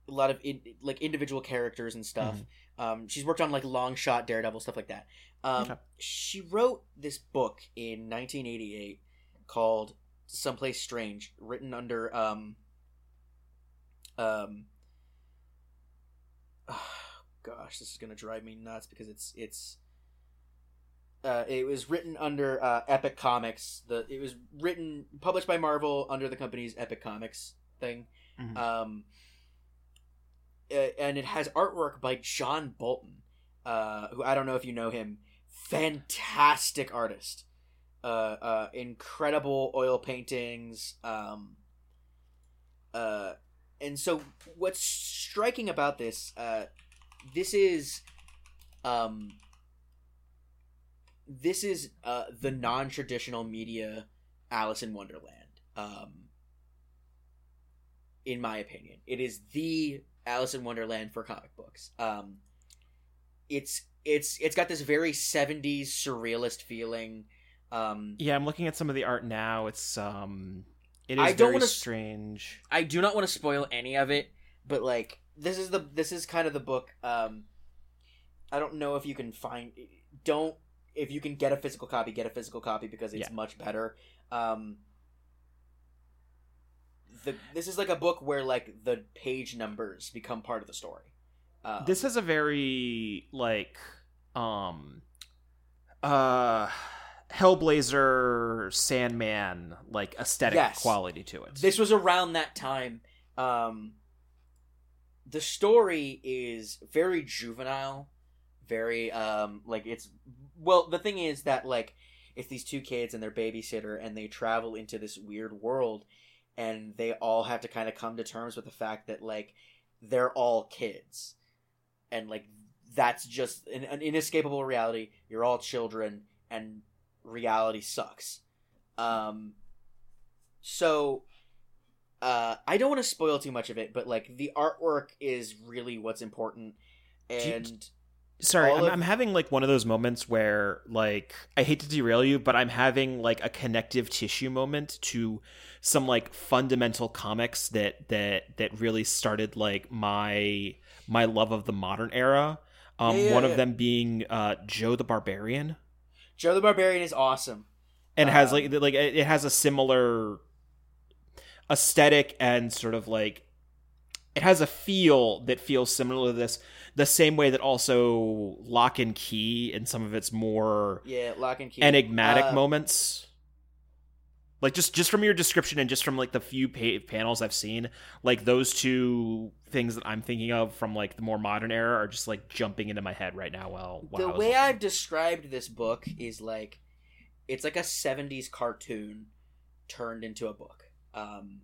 a lot of in, like individual characters and stuff. Um, she's worked on like Longshot, Daredevil, stuff like that. Um, Okay. She wrote this book in 1988 called "Someplace Strange," written under um, um, (sighs) gosh, this is gonna drive me nuts because it's it's. Uh, it was written under uh, Epic Comics. The it was written published by Marvel under the company's Epic Comics thing. Mhm. Um, and it has artwork by John Bolton, uh, who I don't know if you know him. Fantastic artist, uh, uh, incredible oil paintings. Um, uh, and so what's striking about this, uh, this is, um, this is uh, the non-traditional media Alice in Wonderland. Um, in my opinion, it is the Alice in Wonderland for comic books. Um, it's it's it's got this very '70s surrealist feeling. Um, Yeah, I'm looking at some of the art now. It's um, it is I don't very wanna- strange. I do not want to spoil any of it. but like this is the this is kind of the book. Um, I don't know if you can find don't if you can get a physical copy, get a physical copy because it's Yeah. much better. Um, the this is like a book where like the page numbers become part of the story. Um, this has a very like um uh hellblazer sandman like aesthetic Yes. quality to it this was around that time. Um, the story is very juvenile, very um like it's well the thing is that like it's these two kids and their babysitter and they travel into this weird world and they all have to kind of come to terms with the fact that like they're all kids and like that's just an, an inescapable reality you're all children and reality sucks. Um so uh i don't want to spoil too much of it but like the artwork is really what's important. You- and sorry I'm, of- I'm having like one of those moments where like i hate to derail you but i'm having like a connective tissue moment to some like fundamental comics that that that really started like my my love of the modern era. Um Yeah, yeah, one yeah. of them being uh joe the barbarian joe the barbarian is awesome. And has Um, like like it it has a similar aesthetic and sort of like it has a feel that feels similar to this the same way that also Locke and Key in some of its more yeah Locke and Key. enigmatic Uh, moments Like just just from your description and just from like the few pa- panels I've seen, like those two things that I'm thinking of from like the more modern era are just like jumping into my head right now. While, while the way listening. I've described this book is like it's like a 70s cartoon turned into a book. Um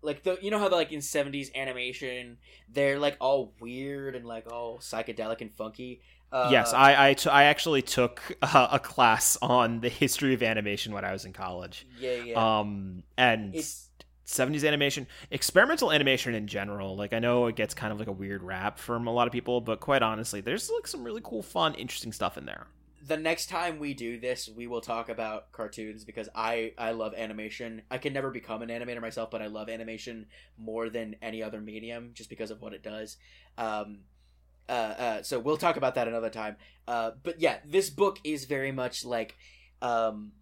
like the you know how like in 70s animation they're like all weird and like all psychedelic and funky. Uh, yes, I I, t- I actually took (laughs) uh, a class on the history of animation when I was in college. yeah yeah. Um, and it's 70s animation, experimental animation in general. Like I know it gets kind of like a weird rap from a lot of people, but quite honestly, there's like some really cool, fun, interesting stuff in there. the next time we do this, we will talk about cartoons because I I love animation. I can never become an animator myself, but I love animation more than any other medium just because of what it does. Um, uh, uh, so we'll talk about that another time. Uh, but yeah, this book is very much like um,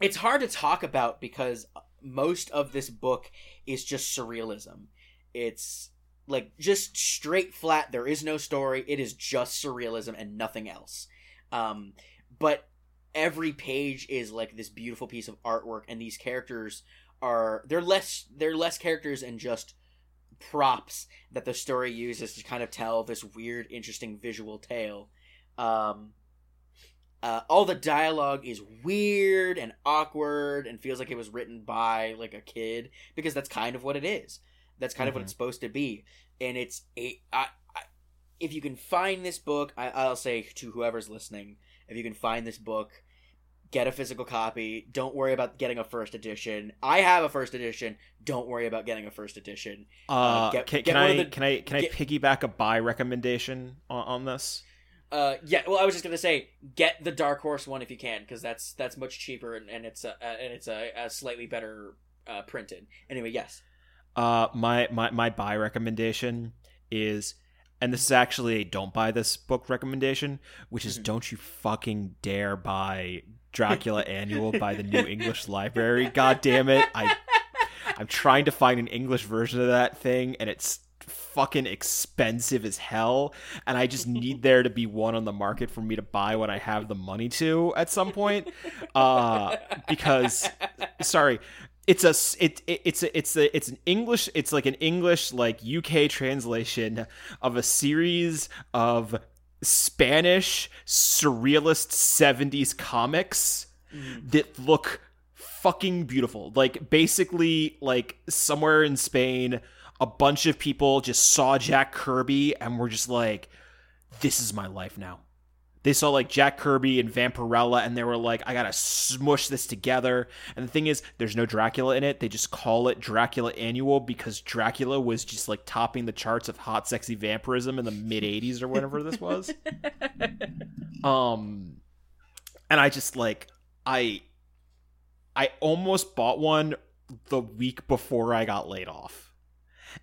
it's hard to talk about because most of this book is just surrealism. It's like just straight flat. There is no story. It is just surrealism and nothing else. Um, but every page is like this beautiful piece of artwork, and these characters are they're less they're less characters and just props that the story uses to kind of tell this weird, interesting visual tale. Um, uh, all the dialogue is weird and awkward and feels like it was written by like a kid because that's kind of what it is. That's kind of what Mhm. it's supposed to be, and it's a. I, I, if you can find this book, I, I'll say to whoever's listening, if you can find this book, get a physical copy. Don't worry about getting a first edition. I have a first edition. Don't worry about getting a first edition. Uh, get- can, get can I the- can I can I get- piggyback a buy recommendation on, on this? Uh, yeah. Well, I was just gonna say, get the Dark Horse one if you can, because that's that's much cheaper and, and it's a, uh, and it's a, a slightly better uh, printed. Anyway, yes. Uh, my my my buy recommendation is, and this is actually a don't buy this book recommendation, which is Mhm. don't you fucking dare buy Dracula Annual by the New English Library. God damn it! I I'm trying to find an English version of that thing, and it's fucking expensive as hell. And I just need (laughs) there to be one on the market for me to buy when I have the money to at some point. Uh, because sorry it's a it, it it's a, it's a it's an english it's like an english like uk translation of a series of spanish surrealist 70s comics that look fucking beautiful. Like basically like somewhere in spain a bunch of people just saw jack kirby and were just like this is my life now they saw like Jack Kirby and Vampirella, and they were like, I gotta smush this together. And the thing is, there's no Dracula in it. They just call it Dracula Annual because Dracula was just like topping the charts of hot, sexy vampirism in the mid 80s or whatever this was. (laughs) Um, and I just like, I, I almost bought one the week before I got laid off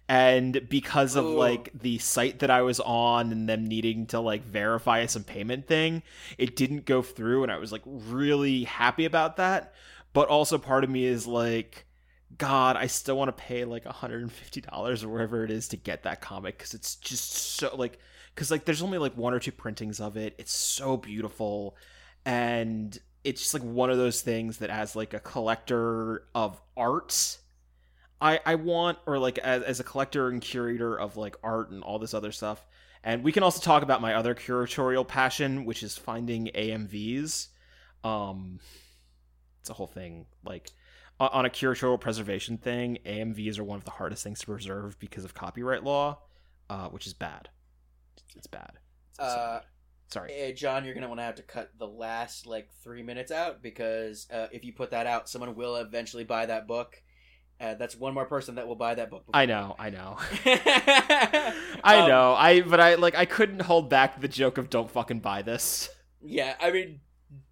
and because of Ooh. like the site that I was on and them needing to like verify some payment thing, it didn't go through and I was like really happy about that. But also part of me is like god, I still want to pay like $150 or wherever it is to get that comic cuz it's just so like cuz like there's only like one or two printings of it. It's so beautiful and it's just like one of those things that as like a collector of art I, I want or like as, as a collector and curator of like art and all this other stuff and we can also talk about my other curatorial passion which is finding amvs um it's a whole thing like on a curatorial preservation thing amvs are one of the hardest things to preserve because of copyright law uh which is bad. It's bad. It's Uh, sorry. Eh, John, you're gonna want to have to cut the last like three minutes out because uh, if you put that out, someone will eventually buy that book. Uh, that's one more person that will buy that book. i know i know (laughs) I i know i but i like i couldn't hold back the joke of don't fucking buy this Yeah, I mean,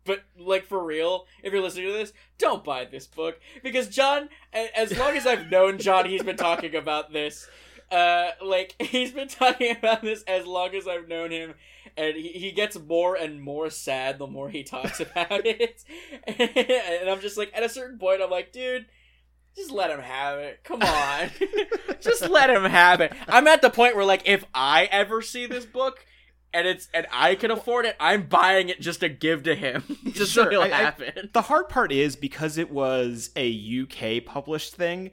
but like for real, if you're listening to this, don't buy this book because John. As long as I've known John, he's been talking about this. Uh, like (laughs) he's been talking about this as long as I've known him, and he, he gets more and more sad the more he talks (laughs) about it. and I'm just like, at a certain point, I'm like, dude. Just let him have it. Come on. (laughs) (laughs) just let him have it. I'm at the point where, like, if I ever see this book and it's and I can afford it, I'm buying it just to give to him, (laughs) just Sure, so he'll I- I- it. The hard part is because it was a UK published thing,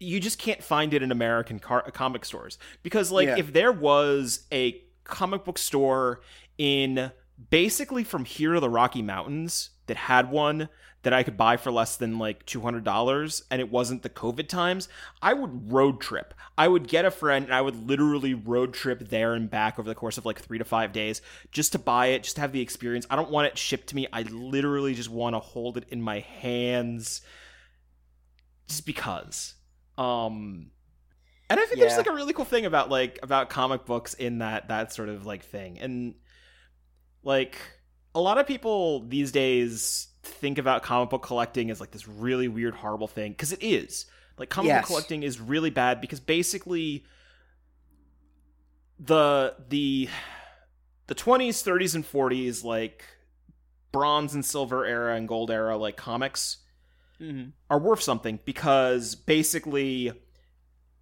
you just can't find it in American car- comic stores. Because, like, Yeah. if there was a comic book store in basically from here to the Rocky Mountains that had one that I could buy for less than like $200 and it wasn't the COVID times, I would road trip. I would get a friend and I would literally road trip there and back over the course of like three to five days just to buy it, just to have the experience. I don't want it shipped to me. I literally just want to hold it in my hands just because. Um and I think there's like a really cool thing about like about comic books in that that sort of like thing. And like a lot of people these days think about comic book collecting as like this really weird horrible thing because it is. Like comic Yes. book collecting is really bad because basically the the the 20s, 30s and 40s like bronze and silver era and gold era like comics Mm-hmm. are worth something because basically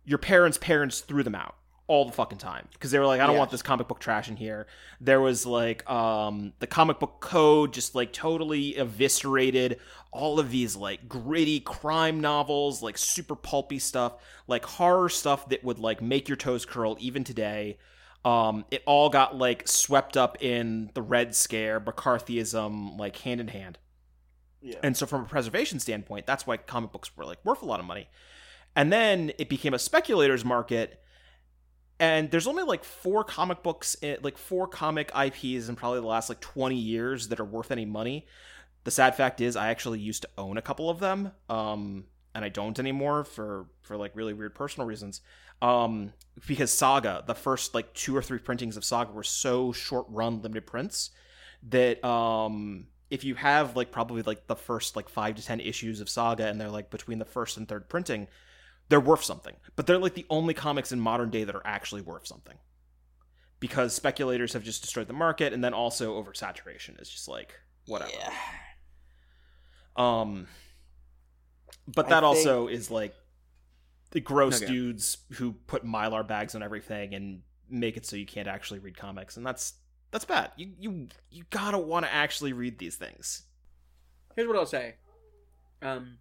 your parents' parents threw them out all the fucking time because they were like, I don't Yeah. want this comic book trash in here. There was like um the comic book code just like totally eviscerated all of these like gritty crime novels, like super pulpy stuff, like horror stuff that would like make your toes curl even today. Um, it all got like swept up in the Red Scare, McCarthyism, like hand in hand. Yeah. And so, from a preservation standpoint, that's why comic books were like worth a lot of money. And then it became a speculator's market. And there's only like four comic books, eh, like four comic IPs in probably the last like 20 years that are worth any money. The sad fact is, I actually used to own a couple of them, um, and I don't anymore for for like really weird personal reasons. Um, because Saga, the first like two or three printings of Saga were so short run limited prints that um if you have like probably like the first like five to ten issues of Saga and they're like between the first and third printing, they're worth something. But they're like the only comics in modern day that are actually worth something. Because speculators have just destroyed the market and then also oversaturation is just like whatever. Yeah. Um but that think- also is like the gross Okay. dudes who put mylar bags on everything and make it so you can't actually read comics and that's that's bad. You you you gotta want to actually read these things. Here's what I'll say. Um,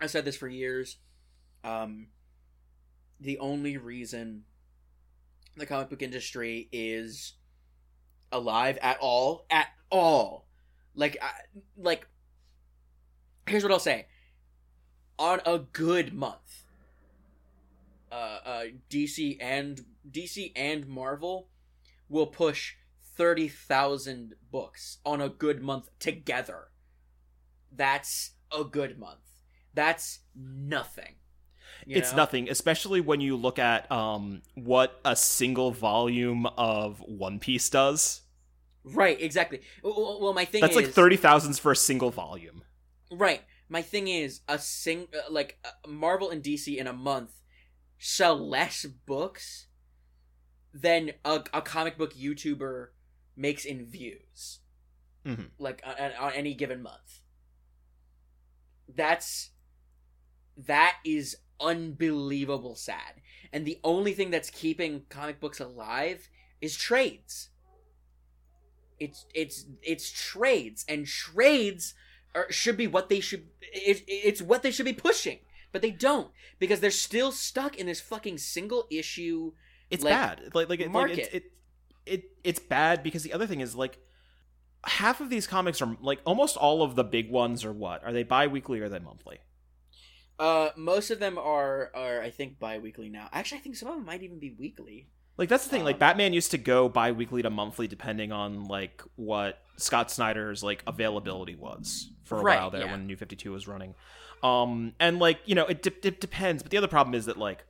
I said this for years. Um, the only reason the comic book industry is alive at all, at all, like, I, like, Here's what I'll say. On a good month, uh, uh, DC and DC and Marvel will push thirty thousand books on a good month together. That's a good month. That's nothing. You it's know? nothing, especially when you look at um what a single volume of One Piece does. Right, exactly. Well, my thing That's is like thirty thousands for a single volume. Right. My thing is a sing uh, like uh, Marvel and DC in a month sell less books than a, a comic book YouTuber makes in views. Mhm. Like on, on any given month. That's that is unbelievable sad. And the only thing that's keeping comic books alive is trades. It's it's it's trades and trades are, should be what they should it, it's what they should be pushing but they don't because they're still stuck in this fucking single issue It's Like, bad. Like like, it, like market. it's, it it it's bad because the other thing is like half of these comics are like almost all of the big ones are what are they bi-weekly or are they monthly? Uh, most of them are are I think bi-weekly now. Actually, I think some of them might even be weekly. Like that's the thing. like Um, Batman used to go bi-weekly to monthly, depending on like what Scott Snyder's like availability was for a Right, while there yeah. when New Fifty Two was running. Um, and like you know, it, de- it depends. But the other problem is that like,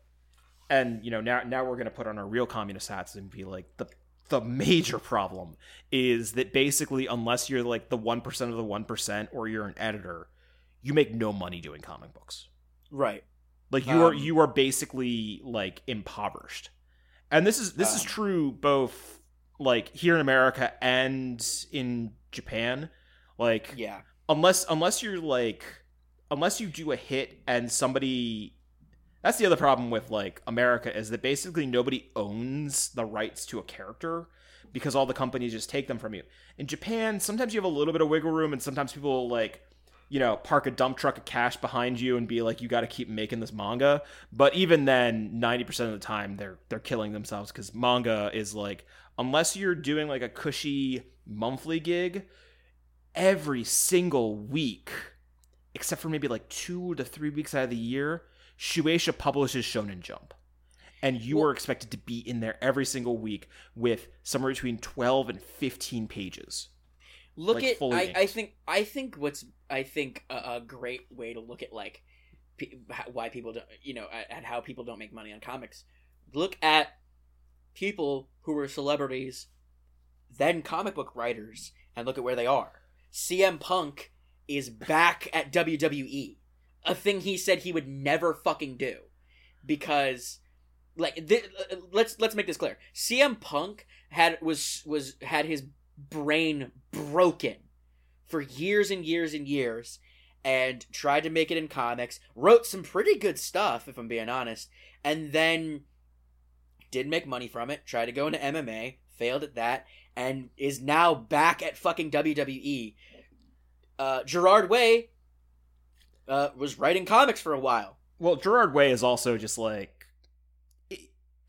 and you know, now now we're gonna put on our real communist hats and be like the the major problem is that basically unless you're like the one percent of the one percent or you're an editor, you make no money doing comic books. Right. Like you are Um, you are basically like impoverished. And this is this is Um, true both like here in America and in Japan. Like Yeah. unless unless you're like unless you do a hit and somebody That's the other problem with like America is that basically nobody owns the rights to a character because all the companies just take them from you. In Japan, sometimes you have a little bit of wiggle room and sometimes people like you know, park a dump truck of cash behind you and be like, you got to keep making this manga. But even then, 90% of the time, they're they're killing themselves because manga is like, unless you're doing like a cushy monthly gig, every single week, except for maybe like two to three weeks out of the year, Shueisha publishes Shonen Jump. And you are expected to be in there every single week with somewhere between 12 and 15 pages. Look like, at I, I think i think what's i think a, a great way to look at like h- why people don't you know at, at how people don't make money on comics. Look at people who were celebrities then comic book writers and look at where they are. Cm punk is back at wwe a thing he said he would never fucking do because like th- uh, let's let's make this clear. Cm punk had was was had his brain broken for years and years and years and tried to make it in comics wrote some pretty good stuff if i'm being honest and then did make money from it tried to go into mma failed at that and is now back at fucking wwe uh, gerard way uh, was writing comics for a while. Well, Gerard Way is also just like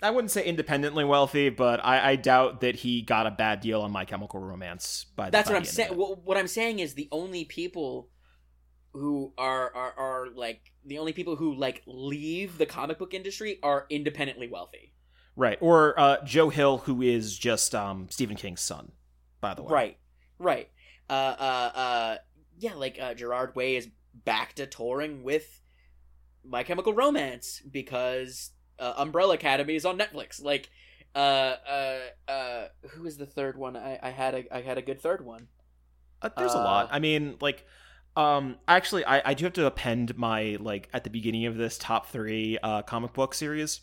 I wouldn't say independently wealthy, but I, I doubt that he got a bad deal on My Chemical Romance. By the, That's by what I'm saying. what I'm saying is the only people who are, are are like the only people who like leave the comic book industry are independently wealthy. Right, or uh, Joe Hill, who is just um, Stephen King's son, by the way. Right, right. Uh, uh, uh, yeah, like uh, Gerard Way is back to touring with My Chemical Romance because uh, Umbrella Academy is on Netflix. Like, uh, uh, uh, who is the third one? I, I had a I had a good third one. Uh, there's a Uh, lot. I mean, like, um, actually, I, I do have to append my like at the beginning of this top three uh, comic book series.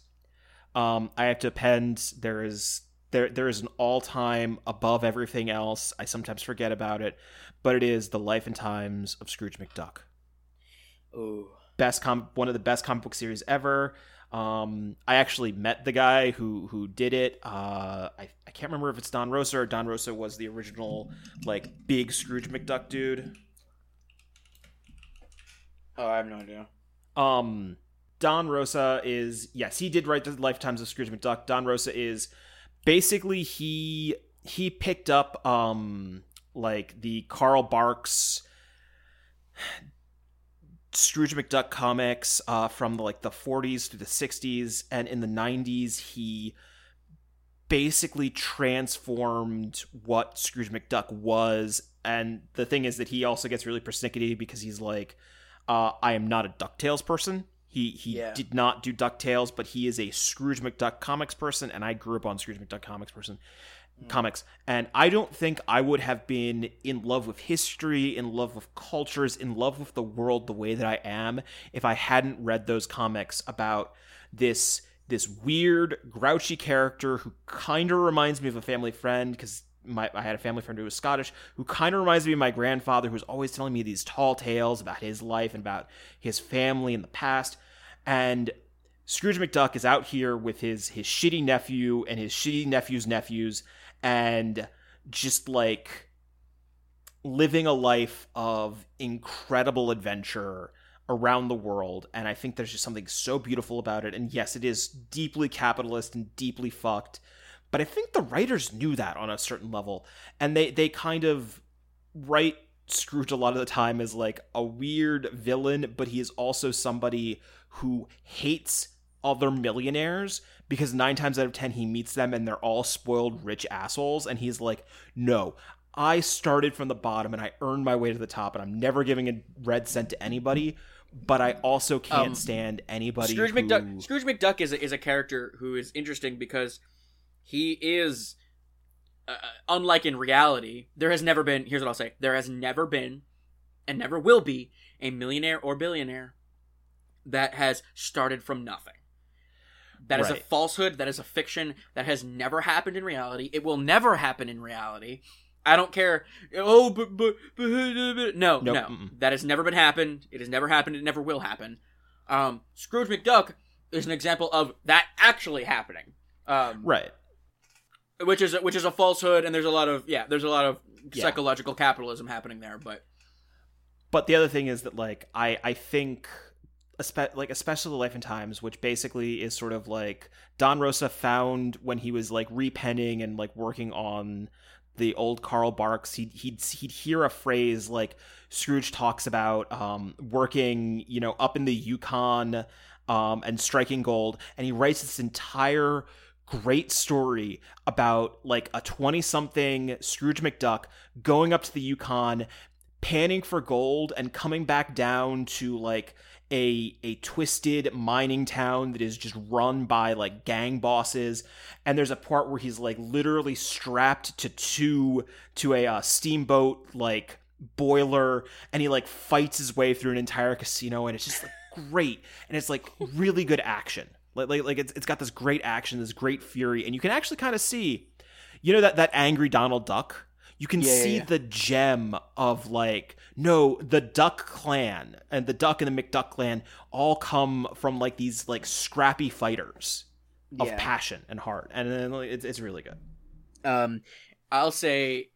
Um, I have to append. There is there there is an all time above everything else. I sometimes forget about it, but it is the life and times of Scrooge McDuck. Ooh, Best com one of the best comic book series ever. Um, I actually met the guy who who did it. Uh, I I can't remember if it's Don Rosa or Don Rosa was the original like big Scrooge McDuck dude. oh, I have no idea. Um, Don Rosa is yes, he did write the Lifetimes of Scrooge McDuck. Don Rosa is basically he he picked up um like the Carl Barks Scrooge McDuck comics uh, from the, like the 40s to the 60s, and in the 90s he basically transformed what Scrooge McDuck was. And the thing is that he also gets really persnickety because he's like, uh, I am not a DuckTales person. He he Yeah. did not do DuckTales, but he is a Scrooge McDuck comics person, and I grew up on Scrooge McDuck comics person Mm. comics. And I don't think I would have been in love with history, in love with cultures, in love with the world the way that I am if I hadn't read those comics about this this weird, grouchy character who kind of reminds me of a family friend because my I had a family friend who was Scottish who kind of reminds me of my grandfather who was always telling me these tall tales about his life and about his family in the past. And Scrooge McDuck is out here with his his shitty nephew and his shitty nephew's nephews and just like living a life of incredible adventure around the world. And I think there's just something so beautiful about it. And yes it is deeply capitalist and deeply fucked but I think the writers knew that on a certain level. And they they kind of write Scrooge a lot of the time as like a weird villain but he is also somebody who hates other millionaires because nine times out of ten he meets them and they're all spoiled rich assholes and he's like no i started from the bottom and i earned my way to the top and i'm never giving a red cent to anybody but i also can't Um, stand anybody Scrooge who... McDuck. Scrooge McDuck is a, is a character who is interesting because he is, uh, unlike in reality, there has never been. Here's what I'll say: there has never been, and never will be, a millionaire or billionaire that has started from nothing. That is a falsehood. That is a fiction. That has never happened in reality. It will never happen in reality. I don't care. Oh, but but, but, no, Nope, no, mm-mm. that has never been happened. It has never happened. It never will happen. Um, Scrooge McDuck is an example of that actually happening. Um, right. which is which is a falsehood and there's a lot of yeah there's a lot of Yeah. psychological capitalism happening there but But the other thing is that like I I think like especially the life and times which basically is sort of like Don Rosa found when he was like repenning and like working on the old Carl Barks. He'd he'd he'd hear a phrase like Scrooge talks about um working you know up in the Yukon um and striking gold and he writes this entire great story about like a 20 something Scrooge McDuck going up to the Yukon panning for gold and coming back down to like a a twisted mining town that is just run by like gang bosses. And there's a part where he's like literally strapped to two to a uh, steamboat like boiler. And he like fights his way through an entire casino. And it's just like great. And it's like really good action. Like like, like it's, it's got this great action this great fury. And you can actually kind of see you know that that angry donald duck you can Yeah, yeah, see yeah. the gem of like no the duck clan and the duck and the mcduck clan all come from like these like scrappy fighters of Yeah. passion and heart and then it's, it's really good um i'll say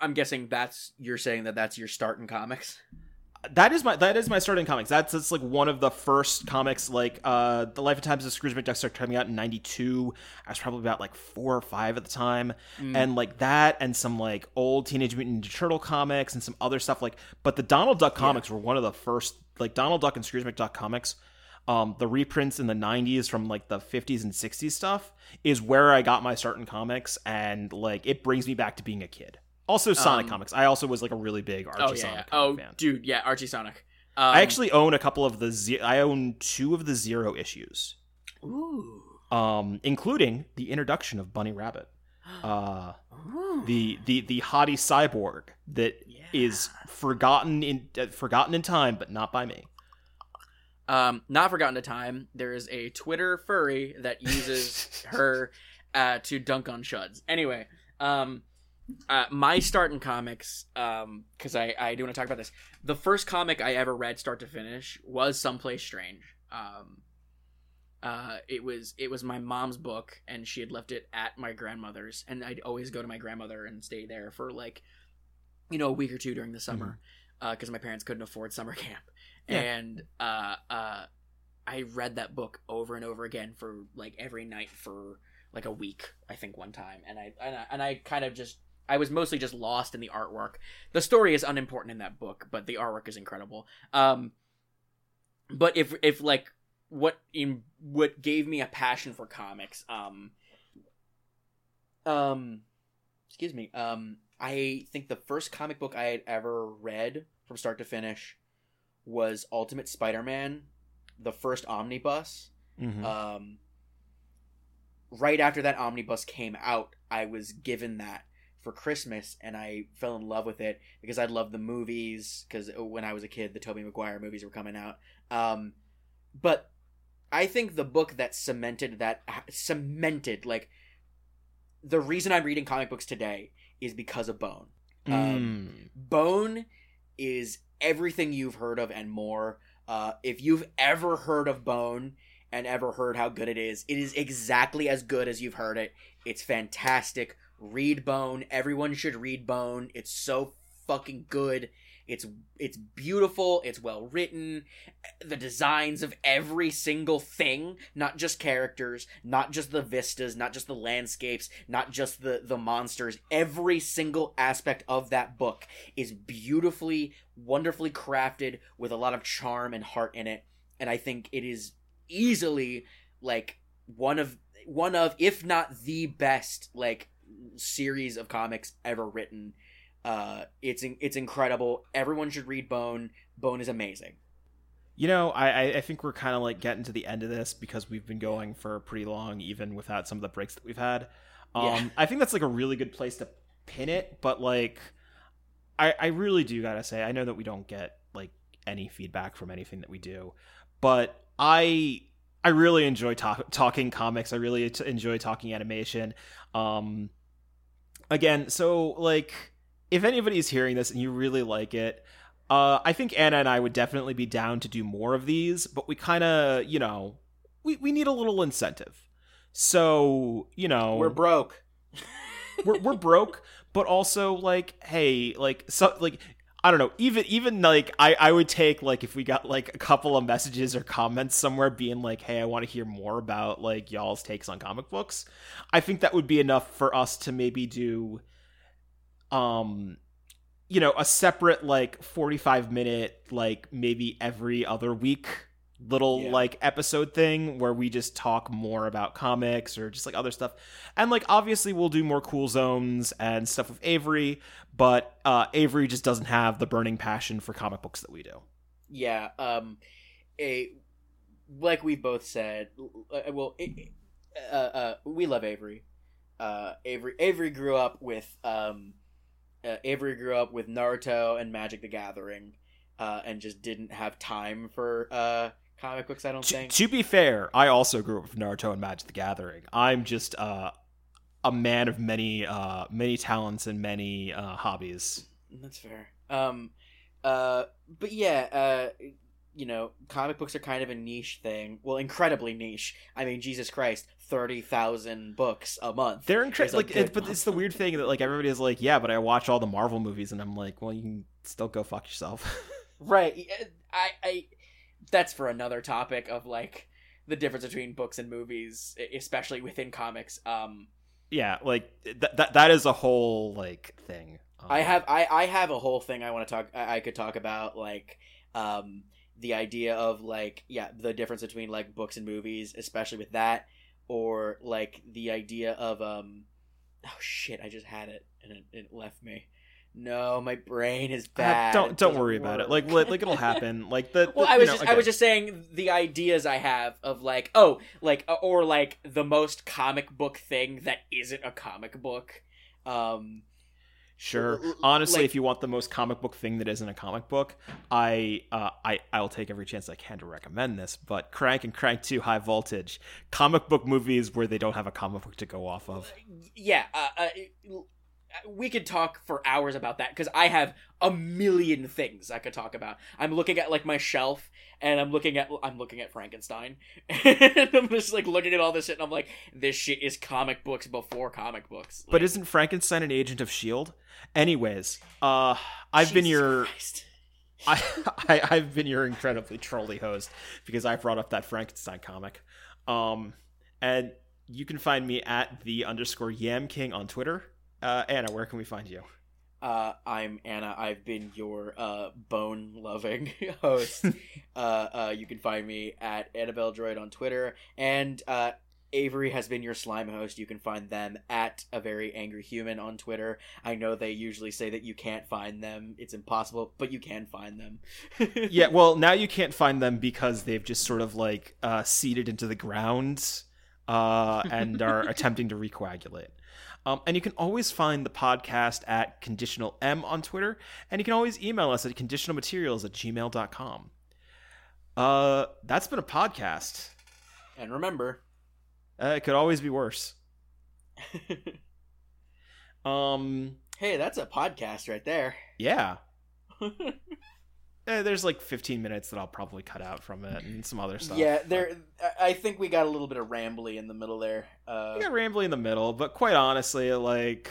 i'm guessing that's you're saying that that's your start in comics that is my that is my starting comics. That's that's like one of the first comics. Like uh, the Life and Times of Scrooge McDuck started coming out in '92. I was probably about like four or five at the time, Mm. and like that, and some like old Teenage Mutant Ninja Turtle comics, and some other stuff. Like, but the Donald Duck comics were one of the first. Like Donald Duck and Scrooge McDuck comics. Um, the reprints in the 90s from like the 50s and 60s stuff is where I got my start in comics, and like it brings me back to being a kid. Also, Sonic Um, comics. I also was like a really big Archie oh yeah, Sonic yeah. oh fan. dude yeah archie sonic um, I actually own a couple of the ze- I own two of the zero issues, ooh, um, including the introduction of Bunnie Rabbot, (gasps) uh, the the the haughty cyborg that is Yeah. forgotten in uh, forgotten in time, but not by me. um not forgotten to time there is a twitter furry that uses (laughs) her uh to dunk on shuds anyway um uh, my start in comics, um, because I, I do want to talk about this. The first comic I ever read, start to finish, was Someplace Strange. Um, uh, it was it was my mom's book, and she had left it at my grandmother's, and I'd always go to my grandmother and stay there for like, you know, a week or two during the summer, because my parents couldn't afford summer (laughs) camp, Yeah. and uh, uh, I read that book over and over again for like every night for like a week, I think one time, and I and I, and I kind of just I was mostly just lost in the artwork. The story is unimportant in that book, but the artwork is incredible. Um, but if if like what in what gave me a passion for comics, um, um excuse me um i think the first comic book i had ever read from start to finish was ultimate spider-man the first omnibus Mhm. um right after that omnibus came out i was given that for christmas and i fell in love with it because i loved the movies because when i was a kid the tobey maguire movies were coming out um but i think the book that cemented that cemented like the reason i'm reading comic books today is because of bone um, Mm. Bone is everything you've heard of and more. Uh, if you've ever heard of Bone and ever heard how good it is, it is exactly as good as you've heard it. It's fantastic. Read Bone. Everyone should read Bone. It's so fucking good. It's it's beautiful. It's well written. The designs of every single thing, not just characters, not just the vistas, not just the landscapes, not just the the monsters. Every single aspect of that book is beautifully, wonderfully crafted with a lot of charm and heart in it. And I think it is easily like one of one of if not the best like series of comics ever written. Uh, it's in- it's incredible. Everyone should read Bone. Bone is amazing. You know, I I- I think we're kind of like getting to the end of this because we've been going for pretty long, even without some of the breaks that we've had. Um, Yeah. I think that's like a really good place to pin it. But like, I I really do gotta say, I know that we don't get like any feedback from anything that we do, but I I really enjoy talk, talking comics. I really t- enjoy talking animation. Um, again, so like, if anybody's hearing this and you really like it, uh, I think Anna and I would definitely be down to do more of these, but we kind of, you know, we we need a little incentive. So you know We're broke. we're, we're broke, but also like, hey, like so like I don't know, even even like I I would take like if we got like a couple of messages or comments somewhere being like, hey, I want to hear more about like y'all's takes on comic books. I think that would be enough for us to maybe do um you know, a separate like 45 minute like maybe every other week little Yeah. like episode thing where we just talk more about comics or just like other stuff. And like obviously we'll do more cool zones and stuff with Avery, but uh Avery just doesn't have the burning passion for comic books that we do. Yeah. Um, a like we've both said. uh, Well, it, uh, uh, we love Avery. Uh, Avery Avery grew up with um, uh, Avery grew up with Naruto and Magic the Gathering, uh, and just didn't have time for uh comic books. I don't To, think. to be fair, I also grew up with Naruto and Magic the Gathering. I'm just uh a man of many uh many talents and many uh hobbies. That's fair. Um, uh, but yeah, uh, you know, comic books are kind of a niche thing. Well, incredibly niche. I mean, Jesus Christ, thirty thousand books a month. They're incredible. Like, it, but it's the weird thing that like everybody is like, yeah, but I watch all the Marvel movies, and I'm like, well, you can still go fuck yourself. (laughs) Right. I, I, that's for another topic of like the difference between books and movies, especially within comics. Um, yeah, like that that that is a whole like thing. Um, I have, I, I have a whole thing I want to talk. I, I could talk about like, um, the idea of like, yeah, the difference between like books and movies, especially with that, or like the idea of um, oh shit, I just had it and it, it left me. No, my brain is Uh, bad. don't don't doesn't worry about it. work. Like like it'll happen. Like the, (laughs) Well, the- I you was know, just I was just saying the ideas I have of like oh like uh, or like the most comic book thing that isn't a comic book. Um, Sure. Honestly, like- if you want the most comic book thing that isn't a comic book, I uh, I I'll take every chance I can to recommend this. But Crank and Crank Two High Voltage, comic book movies where they don't have a comic book to go off of. yeah, uh, uh, we could talk for hours about that because I have a million things I could talk about. I'm looking at like my shelf and I'm looking at I'm looking at Frankenstein (laughs) and I'm just like looking at all this shit and I'm like this shit is comic books before comic books. But isn't Frankenstein an agent of Shield? Anyways, uh, I've been your Christ. (laughs) I, I I've been your incredibly trolly host because I brought up that Frankenstein comic. Um, and you can find me at the underscore Yam King on Twitter. Uh, Anna, where can we find you? Uh, I'm Anna. I've been your uh, bone loving (laughs) host. (laughs) uh, uh, you can find me at Annabelle Droid on Twitter, and uh, Avery has been your slime host. You can find them at a very angry human on Twitter. I know they usually say that you can't find them; it's impossible, but you can find them. (laughs) yeah, well, now you can't find them because they've just sort of like uh, seeded into the ground uh, and are attempting to recoagulate. Um, and you can always find the podcast at Conditional M on Twitter, and you can always email us at conditionalmaterials at gmail.com. Uh, that's been a podcast. and remember, Uh, it could always be worse. (laughs) Um, hey, that's a podcast right there. yeah. (laughs) Eh, there's like 15 minutes that I'll probably cut out from it and some other stuff. yeah, there. I- I think we got a little bit of rambly in the middle there. Uh, We got rambly in the middle, but quite honestly, like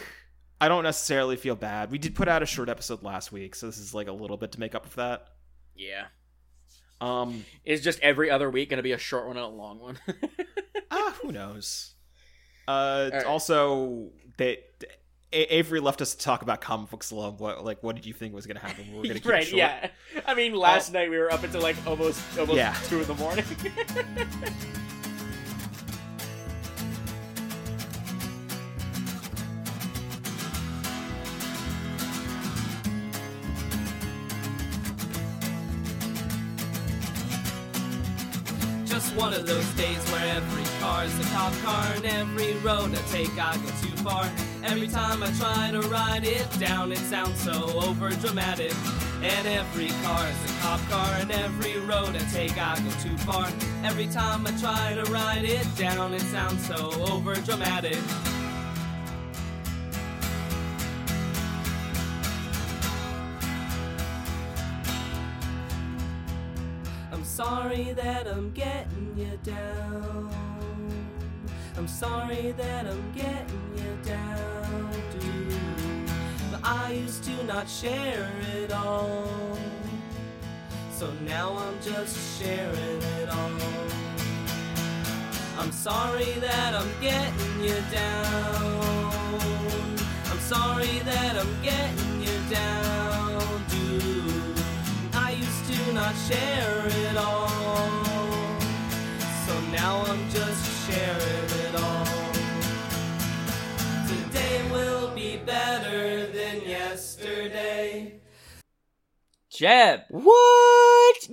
I don't necessarily feel bad. We did put out a short episode last week, so this is like a little bit to make up for that. yeah. Um, Is just every other week going to be a short one and a long one? (laughs) ah, who knows? Uh, right. also they. A- Avery left us to talk about comic books alone. What like what did you think was going to happen? We were going (laughs) to keep it right, short. yeah. I mean, last night we were up until like almost almost Yeah. two in the morning. (laughs) Just one of those days where every car's a cop car and every road I take I go too far. Every time I try to write it down, it sounds so overdramatic. And every car is a cop car and every road I take I go too far. Every time I try to write it down, it sounds so overdramatic. I'm sorry that I'm getting you down. I'm sorry that I'm getting you down. But I used to not share it all. So now I'm just sharing it all. I'm sorry that I'm getting you down. I'm sorry that I'm getting you down, dude. I used to not share it all. So now I'm just sharing better than yesterday. Jeb, What?